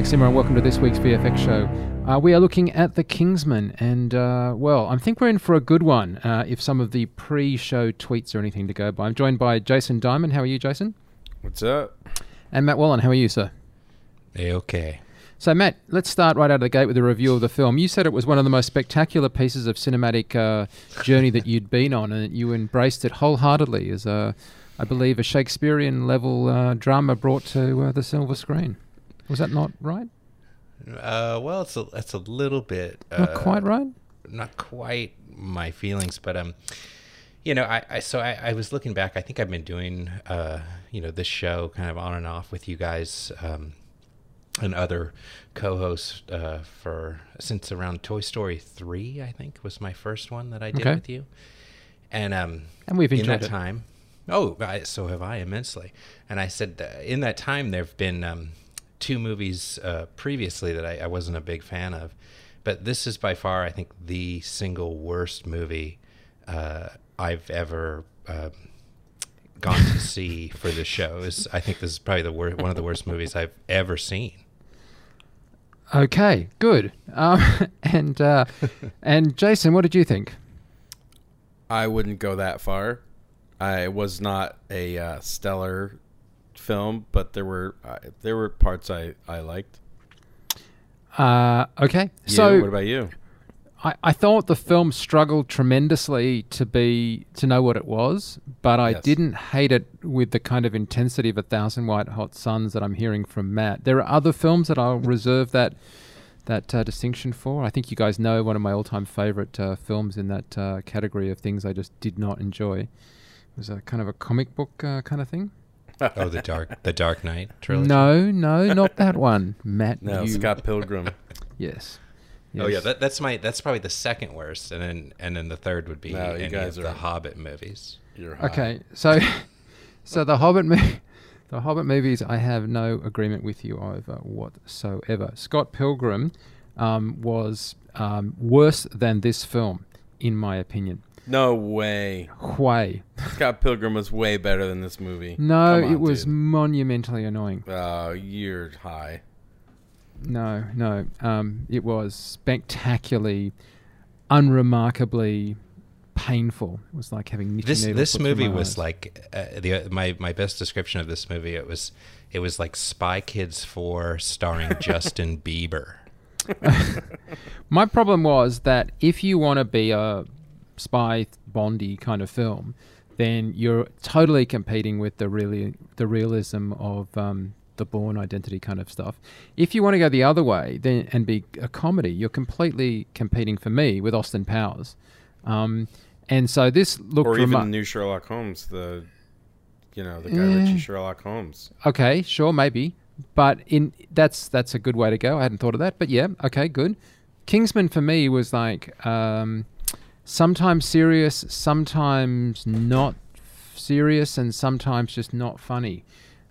Mike Seymour, and welcome to this week's VFX show. Uh, we are looking at The Kingsman, and uh, well, I think we're in for a good one uh, if some of the pre show tweets are anything to go by. I'm joined by Jason Diamond. How are you, Jason? What's up? And Matt Wallin. How are you, sir? Hey, okay. So, Matt, let's start right out of the gate with a review of the film. You said it was one of the most spectacular pieces of cinematic uh, journey that you'd been on, and you embraced it wholeheartedly as a, I believe, a Shakespearean level uh, drama brought to uh, the silver screen. Was that not right? Uh, well, it's a it's a little bit uh, Not quite right. not quite my feelings, but um, you know, I, I so I, I was looking back. I think I've been doing uh, you know, this show kind of on and off with you guys, um, and other co-hosts uh, for since around Toy Story three. I think was my first one that I did Okay. with you, and um, And we've in that it. time. Oh, I, so have I immensely. And I said, uh, in that time, there have been um, two movies uh, previously that I, I wasn't a big fan of, but this is by far, I think, the single worst movie uh, I've ever um, gone to see for the show. Is I think this is probably the wor- one of the worst movies I've ever seen. Okay, good. Um, and uh, and Jason, what did you think? I wouldn't go that far. I was not a uh, stellar film, but there were uh, there were parts I I liked. Uh, okay, You? so what about you? I, I thought the film struggled tremendously to be to know what it was, but I Yes. didn't hate it with the kind of intensity of a thousand white hot suns that I'm hearing from Matt. There are other films that I'll reserve that that uh, distinction for. I think you guys know one of my all-time favorite uh, films in that uh, category of things I just did not enjoy. It was a kind of a comic book uh, kind of thing. Oh, the dark, the Dark Knight trilogy. No, no, not that one, Matt. No, you- Scott Pilgrim. Yes. Oh yeah, that, that's my that's probably the second worst, and then and then the third would be No, you any guys of are- the Hobbit movies. You're high. Okay, so so the Hobbit mo- the Hobbit movies, I have no agreement with you over whatsoever. Scott Pilgrim um, was um, worse than this film, in my opinion. No way. Way. Scott Pilgrim was way better than this movie. No, on, it was dude. monumentally annoying. Oh, you're high. No, no, um, it was spectacularly, unremarkably painful. It was like having knitting This this movie was like uh, the my my best description of this movie. It was it was like Spy Kids four starring Justin Bieber. My problem was that if you want to be a spy Bondy kind of film, then you're totally competing with the really the realism of um, the Bourne Identity kind of stuff. If you want to go the other way, then and be a comedy, you're completely competing for me with Austin Powers. Um, and so this looked Or even the new Sherlock Holmes, the you know the Guy Eh. Ritchie Sherlock Holmes. Okay, sure, maybe, but in that's that's a good way to go. I hadn't thought of that, but yeah, okay, good. Kingsman for me was like um, sometimes serious, sometimes not serious, and sometimes just not funny,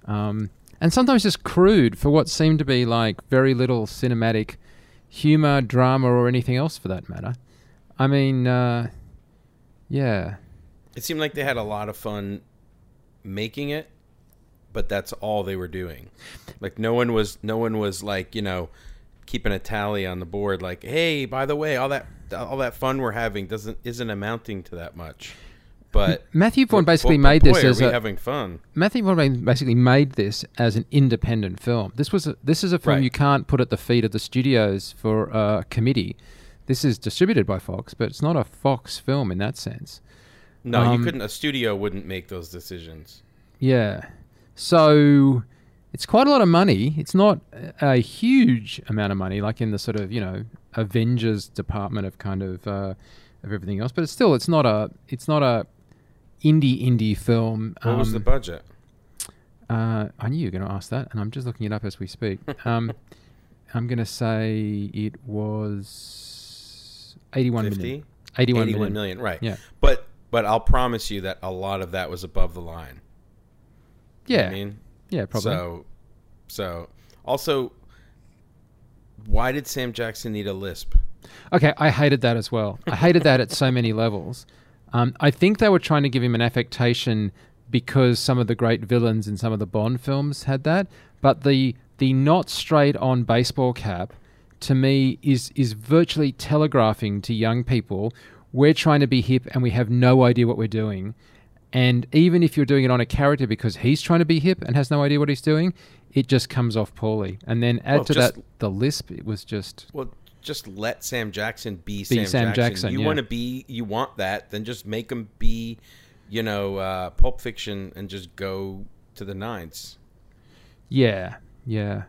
um, and sometimes just crude for what seemed to be like very little cinematic humor, drama, or anything else for that matter. I mean, uh, yeah, It seemed like they had a lot of fun making it, but that's all they were doing. Like no one was no one was like, you know, keeping a tally on the board like, "Hey, by the way, all that all that fun we're having doesn't isn't amounting to that much." But Matthew Vaughn basically but made boy, this are as we a having fun. Matthew Vaughn basically made this as an independent film. This was a, this is a film Right. you can't put at the feet of the studios for a committee. This is distributed by Fox, but it's not a Fox film in that sense. No, Um, you couldn't a studio wouldn't make those decisions. Yeah, so it's quite a lot of money. It's not a huge amount of money, like in the sort of you know Avengers department of kind of uh, of everything else. But it's still it's not a it's not a indie indie film. What was the Um, budget? Uh, I knew you were going to ask that, and I'm just looking it up as we speak. Um, I'm going to say it was 81 million. 50? 81 81 million. million, right. Yeah. But but I'll promise you that a lot of that was above the line. You know Yeah. I mean? Yeah, probably. So, so also, why did Sam Jackson need a lisp? Okay, I hated that as well. I hated that at so many levels. Um, I think they were trying to give him an affectation because some of the great villains in some of the Bond films had that, but the the not straight on baseball cap to me is is virtually telegraphing to young people we're trying to be hip and we have no idea what we're doing. And even if you're doing it on a character because he's trying to be hip and has no idea what he's doing, it just comes off poorly. And then add Well, to just- that the lisp, it was just Well, just let Sam Jackson be, Sam, Sam Jackson. Jackson, You yeah. want to be, you want that, then just make him be, you know, uh, Pulp Fiction, and just go to the nines. yeah, yeah,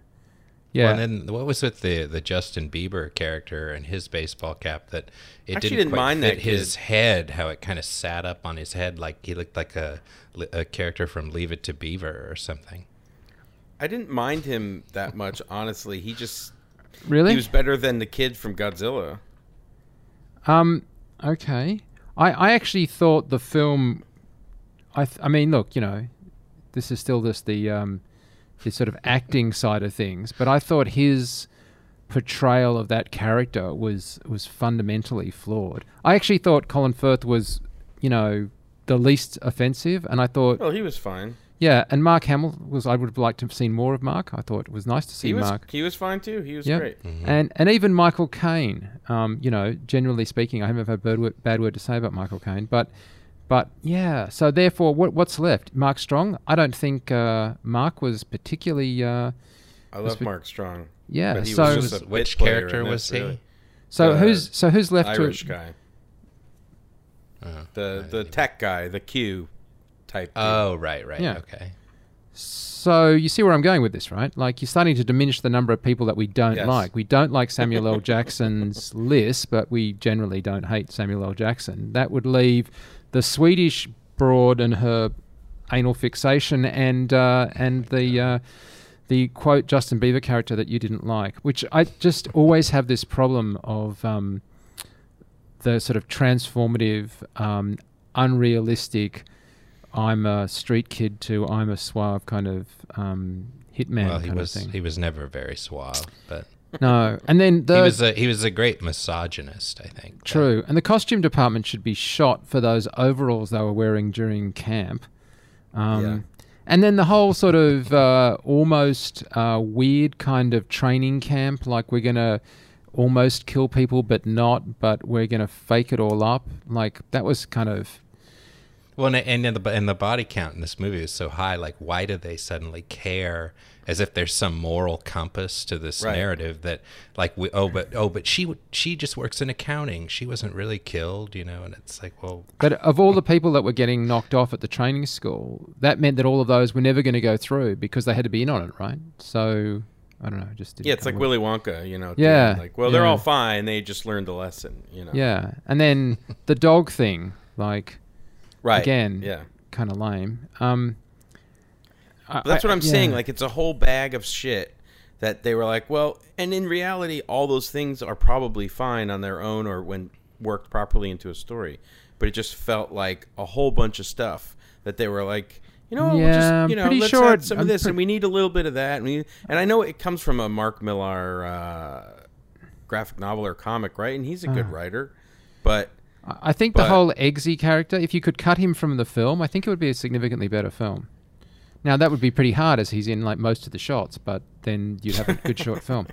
yeah. Well, and then what was with the the Justin Bieber character and his baseball cap that it Actually didn't, didn't quite mind fit that his head, how it kind of sat up on his head like he looked like a a character from Leave It to Beaver or something. I didn't mind him that much, honestly. He just really? he was better than the kid from Godzilla. Um. Okay. I I actually thought the film. I th- I mean, look, you know, this is still just the um, the sort of acting side of things, but I thought his portrayal of that character was was fundamentally flawed. I actually thought Colin Firth was, you know, the least offensive, and I thought, Well, he was fine. yeah, and Mark Hamill was. I would have liked to have seen more of Mark. I thought it was nice to see He was Mark. he was fine too. He was Yep. great. And and even Michael Caine, um, you know, generally speaking, I haven't had a bad word, bad word to say about Michael Caine, but but yeah. So therefore, what what's left? Mark Strong. I don't think uh, Mark was particularly. Uh, I love be- Mark Strong. yeah. But he so was just a Which character was this, he? really. so uh, who's so who's left Irish to? guy, Oh, I the the tech guy, the Q type. dude. Oh, right, right. Yeah. Okay. So you see where I'm going with this, right? Like you're starting to diminish the number of people that we don't Yes. like. We don't like Samuel L. Jackson's list, but we generally don't hate Samuel L. Jackson. That would leave the Swedish broad and her anal fixation, and uh, and the uh, the quote Justin Bieber character that you didn't like, which I just always have this problem of um, the sort of transformative, um, unrealistic. I'm a street kid to I'm a suave kind of um, hitman well, he was of thing. he was never very suave, but no, and then the he was a he was a great misogynist, I think. true, and the costume department should be shot for those overalls they were wearing during camp. Um, Yeah. And then the whole sort of uh, almost uh, weird kind of training camp, like we're gonna almost kill people but not, but we're gonna fake it all up. Like that was kind of Well, and, and and the and the body count in this movie is so high. Like, why do they suddenly care? As if there's some moral compass to this Right. narrative that, like, we oh, but oh, but she she just works in accounting. She wasn't really killed, you know. And it's like, well, But of all the people that were getting knocked off at the training school, that meant that all of those were never going to go through because they had to be in on it, right? So I don't know, just didn't Yeah, it's like with- Willy Wonka, you know. Yeah, too. Like, well, they're yeah. all fine. They just learned a lesson, you know. Yeah, and then the dog thing, like Right. again, Yeah. kind of lame. Um, I- But that's what I'm saying. yeah. Like, it's a whole bag of shit that they were like, well, and in reality, all those things are probably fine on their own or when worked properly into a story. But it just felt like a whole bunch of stuff that they were like, you know, we'll Yeah, just, I'm you know, let's sure add some I'm of this, pre- and we need a little bit of that. And, we, and I know it comes from a Mark Millar uh, graphic novel or comic, right? And he's a good Ah. writer, but I I think the whole Eggsy character, if you could cut him from the film, I think it would be a significantly better film. Now that would be pretty hard as he's in like most of the shots, but then you'd have a good short film.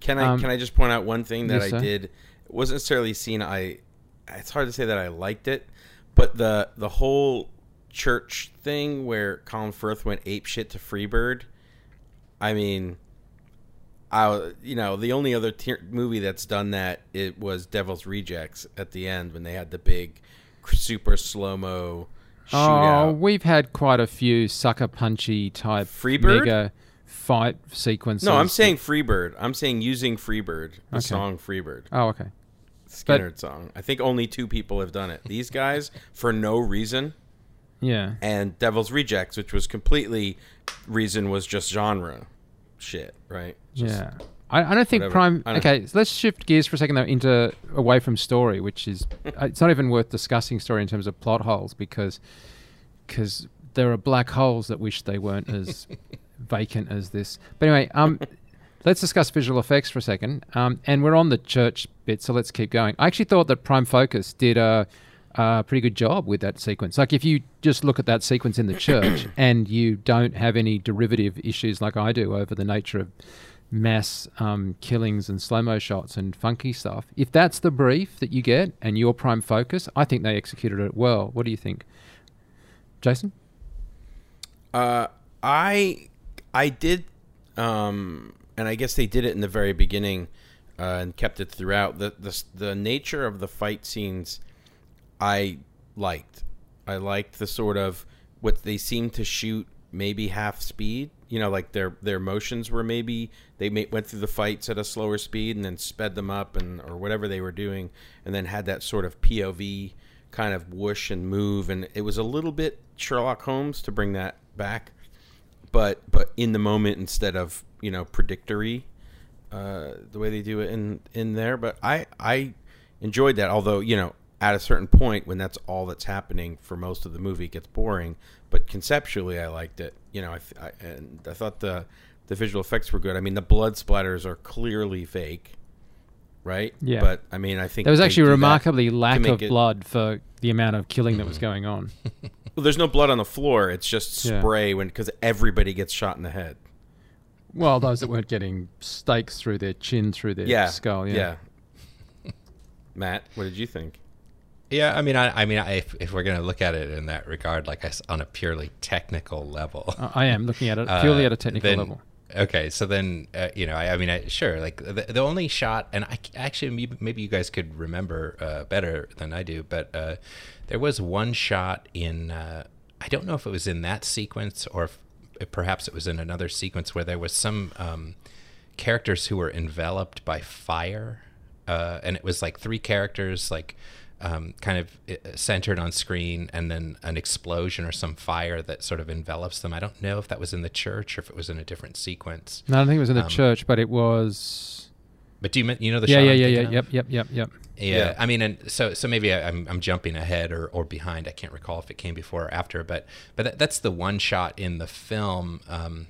Can I Um, can I just point out one thing that yes, I sir. did? It wasn't necessarily seen I. It's hard to say that I liked it, but the the whole church thing where Colin Firth went ape shit to Freebird. I mean, I you know the only other tier movie that's done that it was Devil's Rejects at the end when they had the big super slow mo Oh, we've had quite a few sucker punchy type Freebird? mega fight sequences. no, I'm saying Freebird. I'm saying using Freebird, the Okay. song Freebird. Oh, okay. Skynyrd song. I think only two people have done it. These guys, for no reason, Yeah. and Devil's Rejects, which was completely reason was just genre shit, right? Just- yeah. I, I don't think whatever. Prime. I don't- Okay, so let's shift gears for a second though into away from story, which is it's not even worth discussing story in terms of plot holes because because there are black holes that wish they weren't as vacant as this. But anyway, um, let's discuss visual effects for a second. Um, and we're on the church bit, so let's keep going. I actually thought that Prime Focus did a a pretty good job with that sequence. Like if you just look at that sequence in the church and you don't have any derivative issues like I do over the nature of mass um, killings and slow mo shots and funky stuff. If that's the brief that you get and your Prime Focus, I think they executed it well. What do you think, Jason? Uh, I I did, um, and I guess they did it in the very beginning uh, and kept it throughout. The, the the nature of the fight scenes, I liked. I liked the sort of what they seemed to shoot maybe half speed. You know, like their their motions were maybe they may, went through the fights at a slower speed and then sped them up and or whatever they were doing, and then had that sort of POV kind of whoosh and move, and it was a little bit Sherlock Holmes to bring that back, but but in the moment instead of you know predictory, uh, the way they do it in in there. But I I enjoyed that, although you know at a certain point when that's all that's happening for most of the movie it gets boring but conceptually i liked it you know I, I, and i thought the the visual effects were good i mean the blood splatters are clearly fake right Yeah. but i mean i think There was actually remarkably lack of it- blood for the amount of killing that was mm-hmm. going on. well, there's no blood on the floor it's just Yeah. spray when because everybody gets shot in the head well, those that weren't getting stakes through their chin, through their yeah skull. Yeah. matt what did you think Yeah, I mean, I, I mean, I, if, if we're going to look at it in that regard, like I on a purely technical level, I I am looking at it purely uh, at a technical then- level. Okay, so then uh, you know, I, I mean, I, sure, like the, the only shot, and I actually maybe, you guys could remember uh, better than I do, but uh, there was one shot in uh, I don't know if it was in that sequence or if, if perhaps it was in another sequence where there was some um, characters who were enveloped by fire, uh, and it was like three characters, like um, kind of uh, centered on screen, and then an explosion or some fire that sort of envelops them. I don't know if that was in the church or if it was in a different sequence. No, I don't think it was in the Um, church, but it was. But do you you know the Yeah, shot? yeah, I'm yeah, yeah. of? Yep, yep, yep, yep. Yeah, Yeah. I mean, and so so maybe I, I'm I'm jumping ahead or, or behind. I can't recall if it came before or after, but but that, that's the one shot in the film um,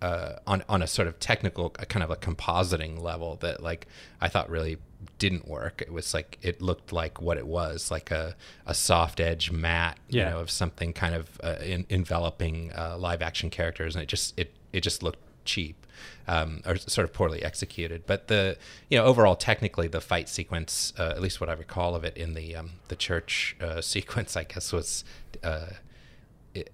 uh, on on a sort of technical kind of a compositing level that like I thought really didn't work. It was like it looked like what it was, like a, a soft edge matte, you know, of something kind of uh, in, enveloping uh, live action characters, and it just it it just looked cheap um, or sort of poorly executed. But the you know overall technically the fight sequence, uh, at least what I recall of it in the um, the church uh, sequence, I guess was. Uh, it,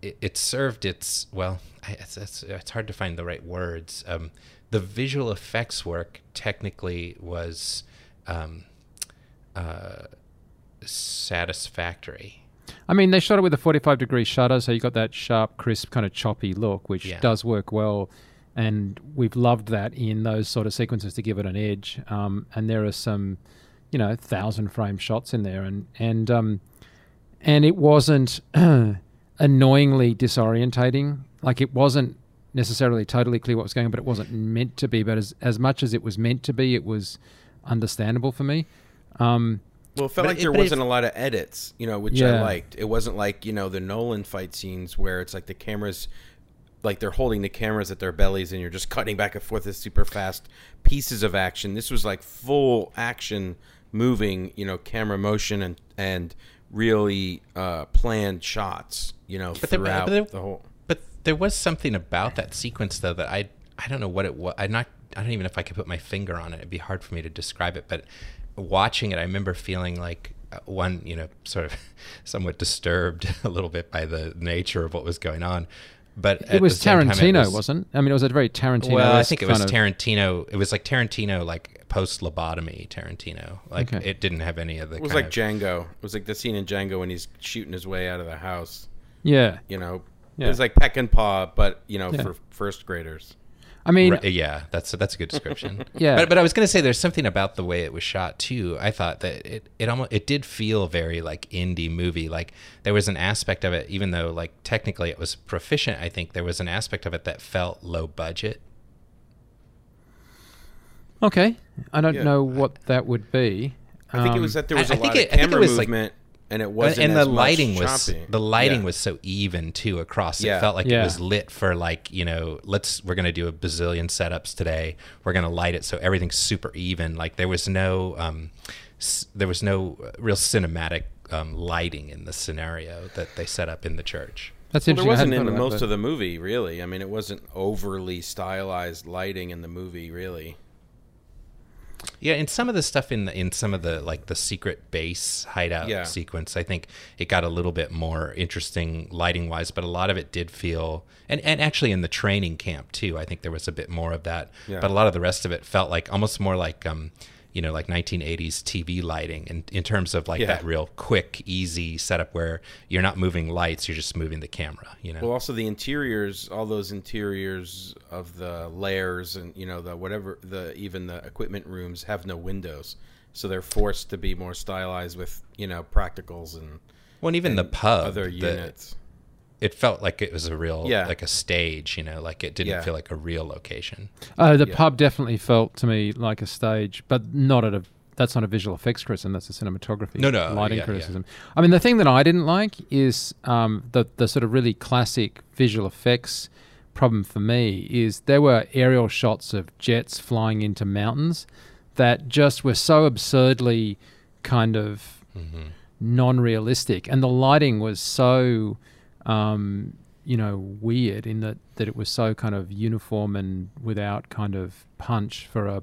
it, it served its well. I, it's, it's it's hard to find the right words. Um, the visual effects work technically was um, uh, satisfactory. I mean, they shot it with a 45 degree shutter, so you got that sharp, crisp, kind of choppy look, which Yeah. does work well. And we've loved that in those sort of sequences to give it an edge. Um, and there are some, you know, thousand frame shots in there, and and um, and it wasn't annoyingly disorientating. Like it wasn't necessarily totally clear what was going on, but it wasn't meant to be. But as as much as it was meant to be, it was understandable for me. Um, Well, it felt But like it- there wasn't a lot of edits, you know, which I liked. It wasn't like you know the Nolan fight scenes where it's like the cameras, like they're holding the cameras at their bellies and you're just cutting back and forth with super fast pieces of action. This was like full action, moving, you know, camera motion and and really uh, planned shots, you know, But there- but throughout there- the whole. But there was something about that sequence though that I I don't know what it was. I not I don't even know if I could put my finger on it. It'd be hard for me to describe it. But watching it, I remember feeling like uh, one, you know, sort of somewhat disturbed a little bit by the nature of what was going on. But it was Tarantino, wasn't? I mean, it was a very Tarantino. Well, I think it was Tarantino. It was like Tarantino, like post lobotomy Tarantino. Like Okay. it didn't have any of the. It was kind like of- Django. It was like the scene in Django when he's shooting his way out of the house. Yeah, You know, Yeah. it was like Peckinpah, but you know, Yeah. for first graders. I mean, Right, yeah, that's that's a good description. Yeah. but but I was going to say there's something about the way it was shot too. I thought that it it almost it did feel very like indie movie. Like there was an aspect of it, even though like technically it was proficient. I think there was an aspect of it that felt low budget. okay. I don't Yeah. know what that would be. I think it Um, was that there I- was I a think lot it- of I think it camera was, like- movement, and it wasn't. and as the much lighting was choppy. the lighting Yeah. was so even too across. It Yeah. felt like Yeah. it was lit for like you know let's we're gonna do a bazillion setups today. We're gonna light it so everything's super even. Like there was no um, s- there was no uh, real cinematic um, lighting in the scenario that they set up in the church. That's Well, there interesting. I wasn't in the, of that, most but- of the movie, really. I mean, it wasn't overly stylized lighting in the movie, really. Yeah, and some of the stuff in the, in some of the like the secret base hideout Yeah. sequence, I think it got a little bit more interesting lighting wise, but a lot of it did feel and, and actually in the training camp too, I think there was a bit more of that. Yeah. But a lot of the rest of it felt like almost more like um you know, like 1980s TV lighting in, in terms of like Yeah. that real quick, easy setup where you're not moving lights, you're just moving the camera, you know? Well, also the interiors, all those interiors of the layers and you know the whatever the even the equipment rooms have no windows, so they're forced to be more stylized with you know practicals and well, and even the pub, other the- units. It felt like it was a real, Yeah. like a stage, you know, like it didn't Yeah. feel like a real location. Oh, the Yeah. pub definitely felt to me like a stage, but not at a. That's not a visual effects criticism. That's a cinematography, No, no, lighting yeah, yeah. criticism. I mean, the thing that I didn't like is um, the the sort of really classic visual effects problem for me is there were aerial shots of jets flying into mountains that just were so absurdly kind of Mm-hmm. non-realistic, and the lighting was so, um, you know, weird in that that it was so kind of uniform and without kind of punch for a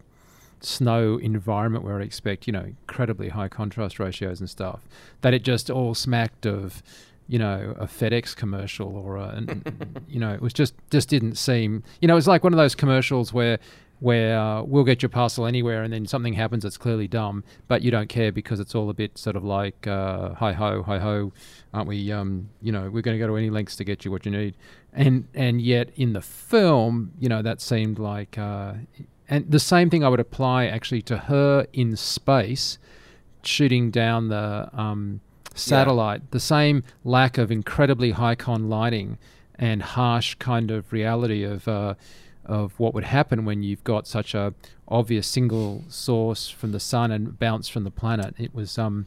snow environment where I expect you know incredibly high contrast ratios and stuff. That it just all smacked of, you know, a FedEx commercial or a, and, you know, it was just just didn't seem. You know, it was like one of those commercials where where uh, we'll get your parcel anywhere, and then something happens that's clearly dumb, but you don't care because it's all a bit sort of like uh, hi ho, hi ho, aren't we? Um, you know, we're going to go to any lengths to get you what you need, and and yet in the film, you know, that seemed like, uh, and the same thing I would apply actually to her in space, shooting down the um, satellite. The same lack of incredibly high con lighting and harsh kind of reality of uh, of what would happen when you've got such a obvious single source from the sun and bounce from the planet. It was um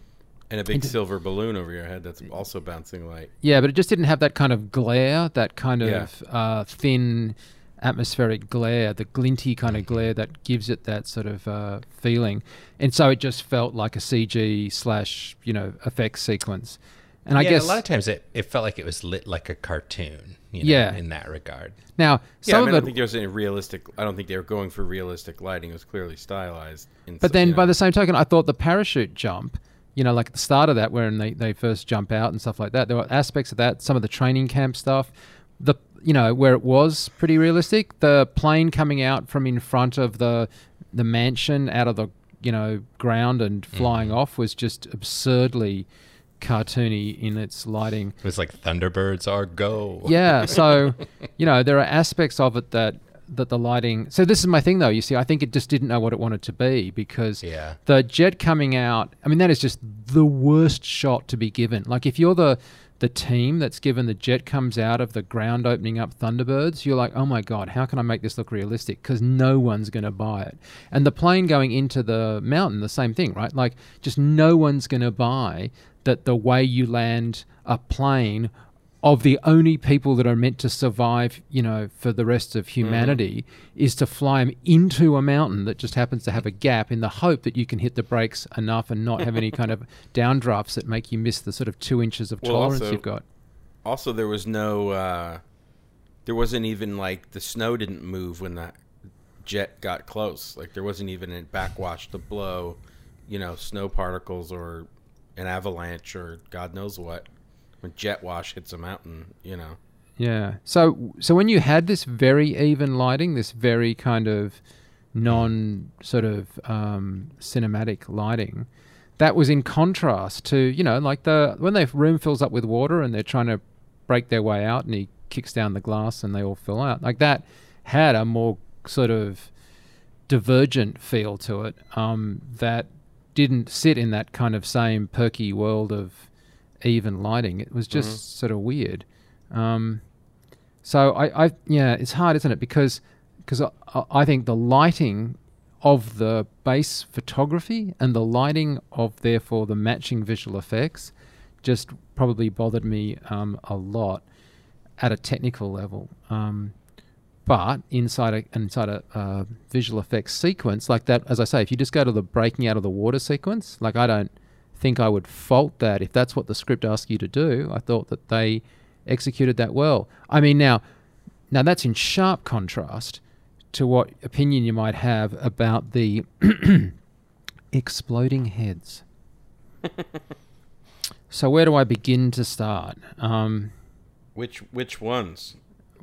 And a big Into- silver balloon over your head that's also bouncing light. yeah, but it just didn't have that kind of glare, that kind Yeah. of uh, thin atmospheric glare, the glinty kind of glare that gives it that sort of uh, feeling. And so it just felt like a CG slash you know effects sequence. And I guess a lot of times it, it felt like it was lit like a cartoon, you know, Yeah. in that regard. now Yeah, I, some mean, I don't think it. there was any realistic. I don't think they were going for realistic lighting. It was clearly stylized. In But some- then you by the same token, I thought the parachute jump, you know, like at the start of that, when they, they first jump out and stuff like that, there were aspects of that, some of the training camp stuff, the you know where it was pretty realistic. The plane coming out from in front of the the mansion out of the you know ground and flying mm-hmm. off was just absurdly cartoony in its lighting. It was like Thunderbirds are go. Yeah, so you know there are aspects of it that that the lighting. So this is my thing though. You see, I think it just didn't know what it wanted to be because Yeah. the jet coming out. I mean, that is just the worst shot to be given. Like if you're the the team that's given the jet comes out of the ground opening up Thunderbirds, you're like, oh my god, how can I make this look realistic? Because no one's going to buy it. And the plane going into the mountain, the same thing, right? Like just no one's going to buy that the way you land a plane of the only people that are meant to survive, you know, for the rest of humanity is to fly them into a mountain that just happens to have a gap in the hope that you can hit the brakes enough and not have any kind of downdrafts that make you miss the sort of two inches of Well, tolerance also- you've got. Also, there was no. Uh, there wasn't even like the snow didn't move when that jet got close. Like there wasn't even a backwash to blow, you know, snow particles or an avalanche or God knows what. When jet wash hits a mountain, you know. Yeah. So so when you had this very even lighting, this very kind of non sort of um, cinematic lighting, that was in contrast to you know like the when the room fills up with water and they're trying to break their way out and he kicks down the glass and they all fill out like that had a more sort of divergent feel to it um, that didn't sit in that kind of same perky world of even lighting. It was just sort of weird. Um, so I, I, yeah, it's hard, isn't it? Because because I, I- I think the lighting of the base photography and the lighting of therefore the matching visual effects just probably bothered me um, a lot at a technical level. Um, But inside a inside a uh, visual effects sequence like that, as I say, if you just go to the breaking out of the water sequence, like I don't think I would fault that if that's what the script asks you to do. I thought that they executed that well. I mean, now, now that's in sharp contrast to what opinion you might have about the exploding heads. so where do I begin to start? Um, Which which ones?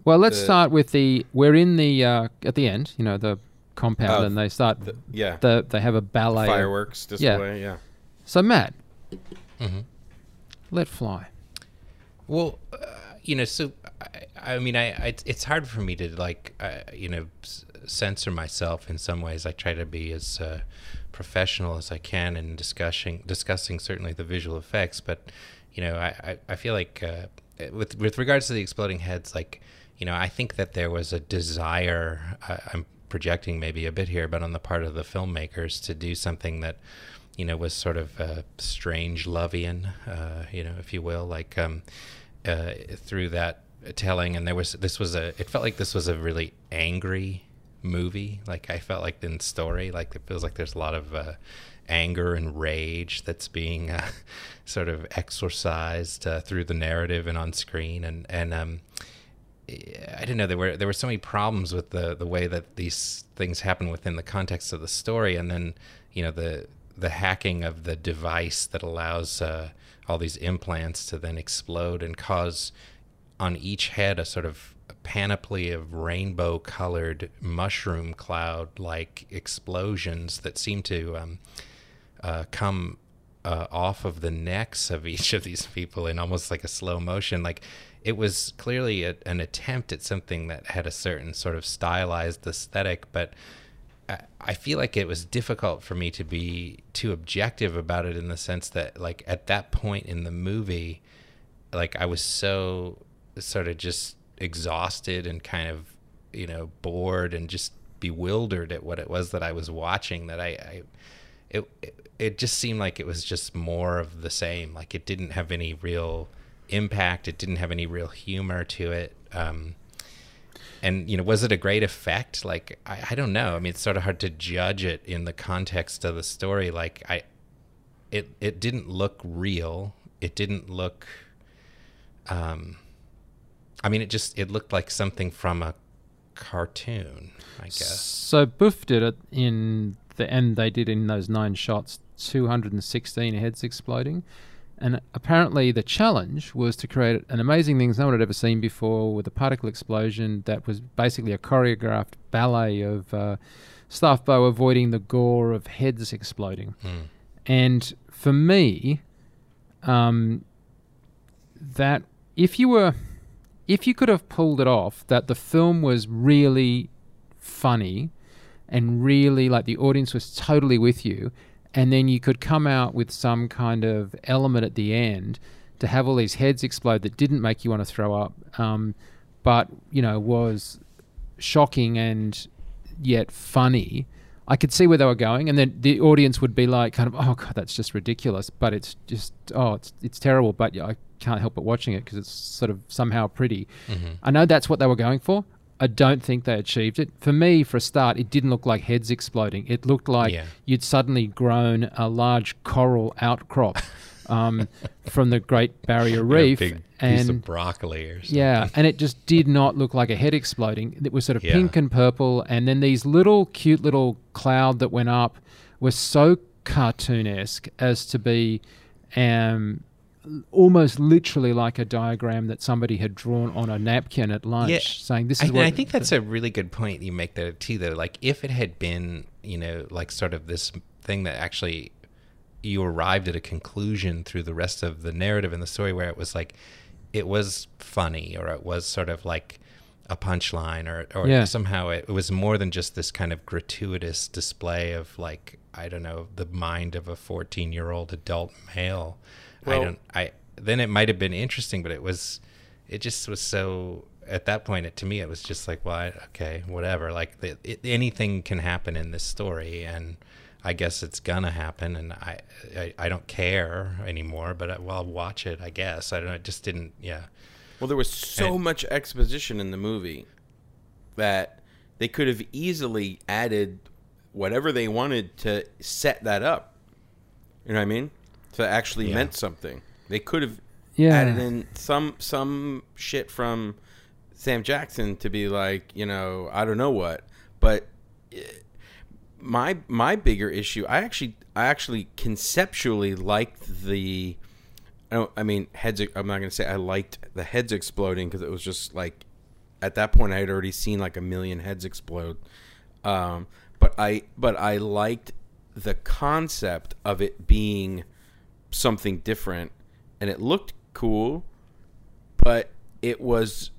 well, let's The- start with the. We're in the uh, at the end. You know the compound, Oh, and they start. The, yeah, the, they have a ballet. fireworks display. Yeah. So Matt, Mhm. let fly. Well, uh, you know, so I, I mean, I, I it's hard for me to like, uh, you know, s- censor myself in some ways. I try to be as uh, professional as I can in discussing discussing certainly the visual effects, but you know, I, I, I feel like uh, with with regards to the exploding heads, like you know, I think that there was a desire. I, I'm projecting maybe a bit here, but on the part of the filmmakers to do something that you know, was sort of uh, Strangelovian, uh, you know, if you will, like um, uh, through that telling. And there was this was a it felt like this was a really angry movie. Like I felt like in story, like it feels like there's a lot of uh, anger and rage that's being uh, sort of exorcised uh, through the narrative and on screen. And and um, I don't know. There were there were so many problems with the the way that these things happen within the context of the story, and then you know the the hacking of the device that allows uh, all these implants to then explode and cause on each head a sort of panoply of rainbow colored mushroom cloud like explosions that seem to um, uh, come uh, off of the necks of each of these people in almost like a slow motion. Like it was clearly a, an attempt at something that had a certain sort of stylized aesthetic, but I, feel like it was difficult for me to be too objective about it in the sense that, like, at that point in the movie, like I was so sort of just exhausted and kind of, you know, bored and just bewildered at what it was that I was watching that I, I it it just seemed like it was just more of the same. Like it didn't have any real impact. It didn't have any real humor to it. Um, and you know, was it a great effect? Like I, I don't know. I mean, it's sort of hard to judge it in the context of the story. Like I, it it didn't look real. It didn't look. Um, I mean, it just it looked like something from a cartoon. I guess. So BUF did it in the end. They did in those nine shots, 216 heads exploding. And apparently, the challenge was to create an amazing thing no one had ever seen before with a particle explosion that was basically a choreographed ballet of uh, Staffbo avoiding the gore of heads exploding. Hmm. And for me, um, that if you were, if you could have pulled it off, that the film was really funny and really like the audience was totally with you, and then you could come out with some kind of element at the end to have all these heads explode that didn't make you want to throw up, um, but you know was shocking and yet funny. I could see where they were going, and then the audience would be like, kind of, oh god, that's just ridiculous. But it's just, oh, it's it's terrible. But I can't help but watching it because it's sort of somehow pretty. Mhm. I know that's what they were going for. I don't think they achieved it. For me, for a start, it didn't look like heads exploding. It looked like Yeah. you'd suddenly grown a large coral outcrop um, from the Great Barrier Reef, and broccoli or something. yeah, and it just did not look like a head exploding. It was sort of Yeah. pink and purple, and then these little cute little cloud that went up was so cartoonesque as to be um, almost literally like a diagram that somebody had drawn on a napkin at lunch, Yeah. saying this I, is and what. I think that's a really good point you make there too. Though, like if it had been, you know, like sort of this thing that actually you arrived at a conclusion through the rest of the narrative and the story, where it was like it was funny or it was sort of like a punchline or or Yeah. somehow it, it was more than just this kind of gratuitous display of like I don't know the mind of a fourteen year old adult male. I don't. I then it might have been interesting, but it was it just was so at that point it, to me it was just like well I, okay whatever like the, it, anything can happen in this story and i guess it's gonna happen and i i, I don't care anymore but I, well i'll watch it i guess i don't know it just didn't yeah Well, there was so And- much exposition in the movie that they could have easily added whatever they wanted to set that up. You know what I mean? To actually Yeah. meant something. They could have Yeah. added in some some shit from Sam Jackson to be like, you know, I don't know what, but eh, my my bigger issue, I actually I actually conceptually liked the I don't I mean heads I'm not going to say I liked the heads exploding because it was just like at that point I had already seen like a million heads explode. Um but I but I liked the concept of it being something different and it looked cool but it was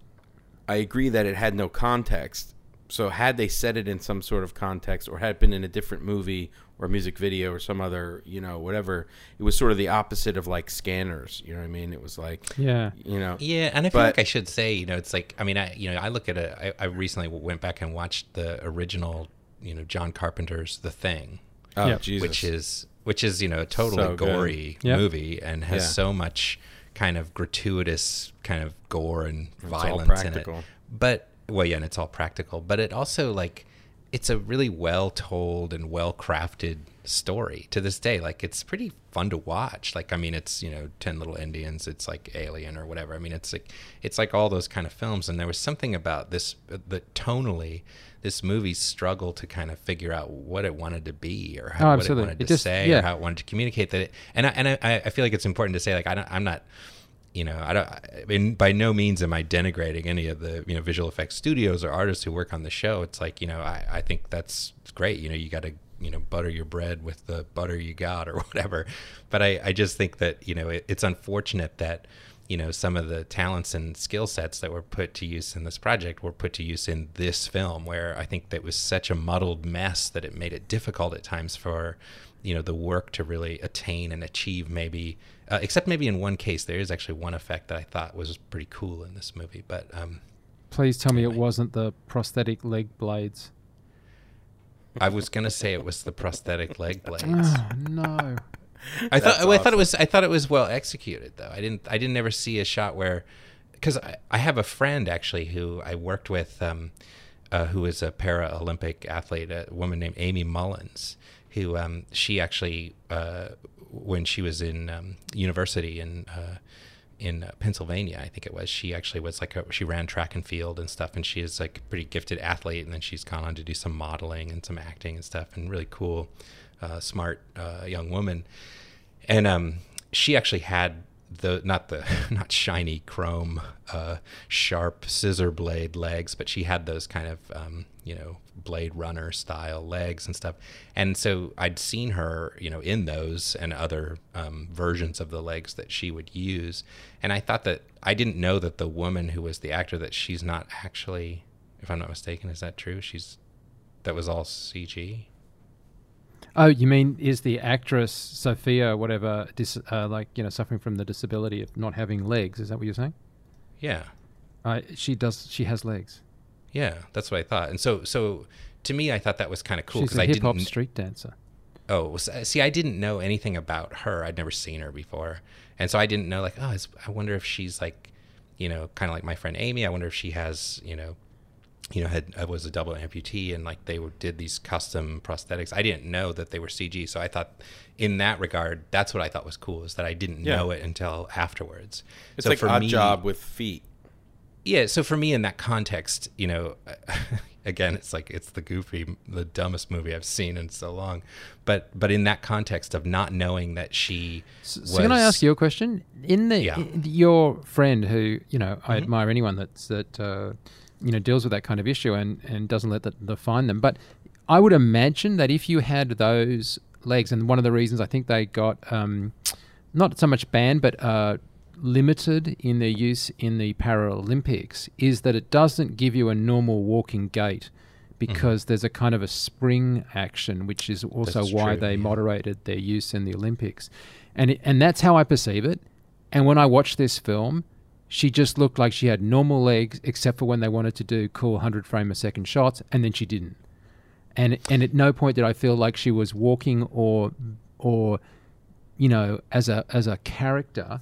I agree that it had no context. So had they said it in some sort of context or had it been in a different movie or music video or some other, you know, whatever, it was sort of the opposite of like scanners, you know what I mean? It was like Yeah. you know Yeah, and I feel But- like I should say, you know, it's like I mean, I you know, I look at it. I, I recently went back and watched the original, you know, John Carpenter's The Thing, oh Yep. Jesus. which is which is you know a totally So gory Yep. movie and has Yeah. so much kind of gratuitous kind of gore and all violence in it. But well, yeah, and it's all practical. But it also like it's a really well told and well crafted story to this day. Like it's pretty fun to watch. Like I mean, it's you know Ten Little Indians. It's like Alien or whatever. I mean, it's like it's like all those kind of films. And there was something about this uh, that tonally. This movie struggled to kind of figure out what it wanted to be, or how, Oh, what it wanted It to just- say, yeah. or how it wanted to communicate that. It, and I, and I, I feel like it's important to say, like I don't, I'm not you know, I don't. I mean, by no means am I denigrating any of the you know visual effects studios or artists who work on the show. It's like you know, I, I think that's great. You know, you got to you know butter your bread with the butter you got or whatever. But I, I just think that you know it, it's unfortunate that you know some of the talents and skill sets that were put to use in this project were put to use in this film, where I think that was such a muddled mess that it made it difficult at times for you know the work to really attain and achieve maybe uh, except maybe in one case there is actually one effect that i thought was pretty cool in this movie but um, Please tell me it wasn't the prosthetic leg blades. i was going to say it was the prosthetic leg blades Oh no. I thought well, I thought it was I thought it was well executed though. I didn't I didn't ever see a shot where because I, I have a friend actually who I worked with um, uh, who is a para Olympic athlete, a woman named Aimee Mullins, who um, she actually uh, when she was in um, university in uh, in Pennsylvania, I think it was. She actually was like a, she ran track and field and stuff, and she is like a pretty gifted athlete. And then she's gone on to do some modeling and some acting and stuff, and really cool, uh, smart uh, young woman. And um, she actually had the not the not shiny chrome uh, sharp scissor blade legs, but she had those kind of um, you know Blade Runner style legs and stuff. And so I'd seen her you know in those and other um, versions of the legs that she would use, and I thought that I didn't know that the woman who was the actor that she's not actually, if I'm not mistaken, is that true? She's that was all CG. Oh, you mean is the actress Sofia whatever dis, uh, like you know suffering from the disability of not having legs? Is that what you're saying? Yeah. Uh, she does. She has legs. Yeah, that's what I thought. And so, so to me, I thought that was kind of cool She's because a I hip hop street dancer. Oh, see, I didn't know anything about her. I'd never seen her before, and so I didn't know. Like, oh, I wonder if she's like, you know, kind of like my friend Aimee. I wonder if she has, you know, you know, had uh, was a double amputee, and like they were, did these custom prosthetics. I didn't know that they were CG, so I thought, in that regard, that's what I thought was cool is that I didn't Yeah. know it until afterwards. It's so like for odd me- job with feet. yeah so for me in that context you know again it's like it's the goofy the dumbest movie i've seen in so long but but in that context of not knowing that she So, was so can I ask you a question? In the Yeah. in your friend who you know I Mhm. admire anyone that's that uh, you know deals with that kind of issue and and doesn't let that define them. But I would imagine that if you had those legs, and one of the reasons I think they got um, not so much banned, but uh, limited in their use in the Paralympics, is that it doesn't give you a normal walking gait. Because there's a kind of a spring action, which is also That's why true, they yeah. moderated their use in the Olympics, and it, and that's how I perceive it. And when I watched this film, she just looked like she had normal legs, except for when they wanted to do cool hundred frame a second shots, and then she didn't. And and at no point did I feel like she was walking or or you know as a as a character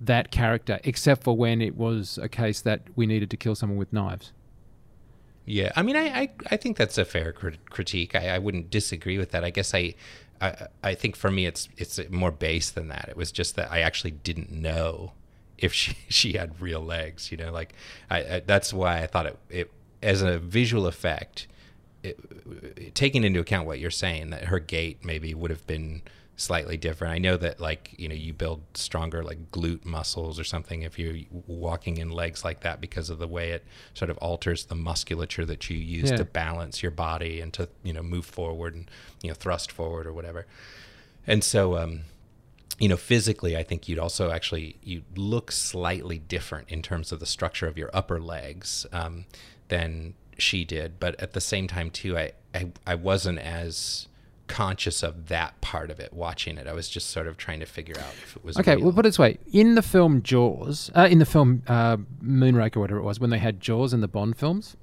that character, except for when it was a case that we needed to kill someone with knives. Yeah, I mean, I I, I think that's a fair crit- critique. I, I wouldn't disagree with that. I guess I, I I think for me it's it's more base than that. It was just that I actually didn't know if she she had real legs. You know, like I, I that's why I thought it it as a visual effect, it, taking into account what you're saying that her gait maybe would have been slightly different. I know that like you know you build stronger like glute muscles or something if you're walking in legs like that because of the way it sort of alters the musculature that you use Yeah. to balance your body and to you know move forward and you know thrust forward or whatever. And so um you know physically I think you'd also actually you look slightly different in terms of the structure of your upper legs um than she did, but at the same time too I I, I wasn't as conscious of that part of it watching it. I was just sort of trying to figure out if it was Okay, real. well, put it this way: in the film Jaws, uh, in the film uh, Moonraker, whatever it was, when they had Jaws in the Bond films,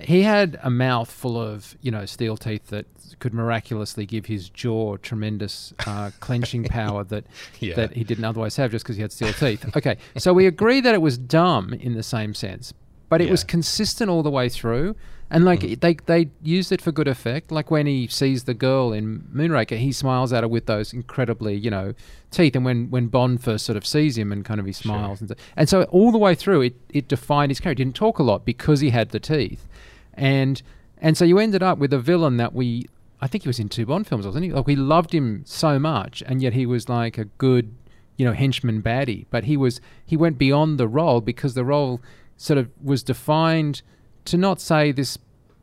he had a mouth full of you know steel teeth that could miraculously give his jaw tremendous uh, clenching power that Yeah. that he didn't otherwise have just because he had steel teeth. Okay, so we agree that it was dumb in the same sense, but it was Yeah. Mm. consistent all the way through. And like mm. they they used it for good effect. Like when he sees the girl in Moonraker, he smiles at her with those incredibly you know teeth. And when when Bond first sort of sees him and kind of he smiles and, so- and so all the way through it it defined his character. He didn't talk a lot because he had the teeth, and and so you ended up with a villain that we I think he was in two Bond films, wasn't he? Like we loved him so much, and yet he was like a good you know henchman baddie. But he was he went beyond the role because the role sort of was defined to not say this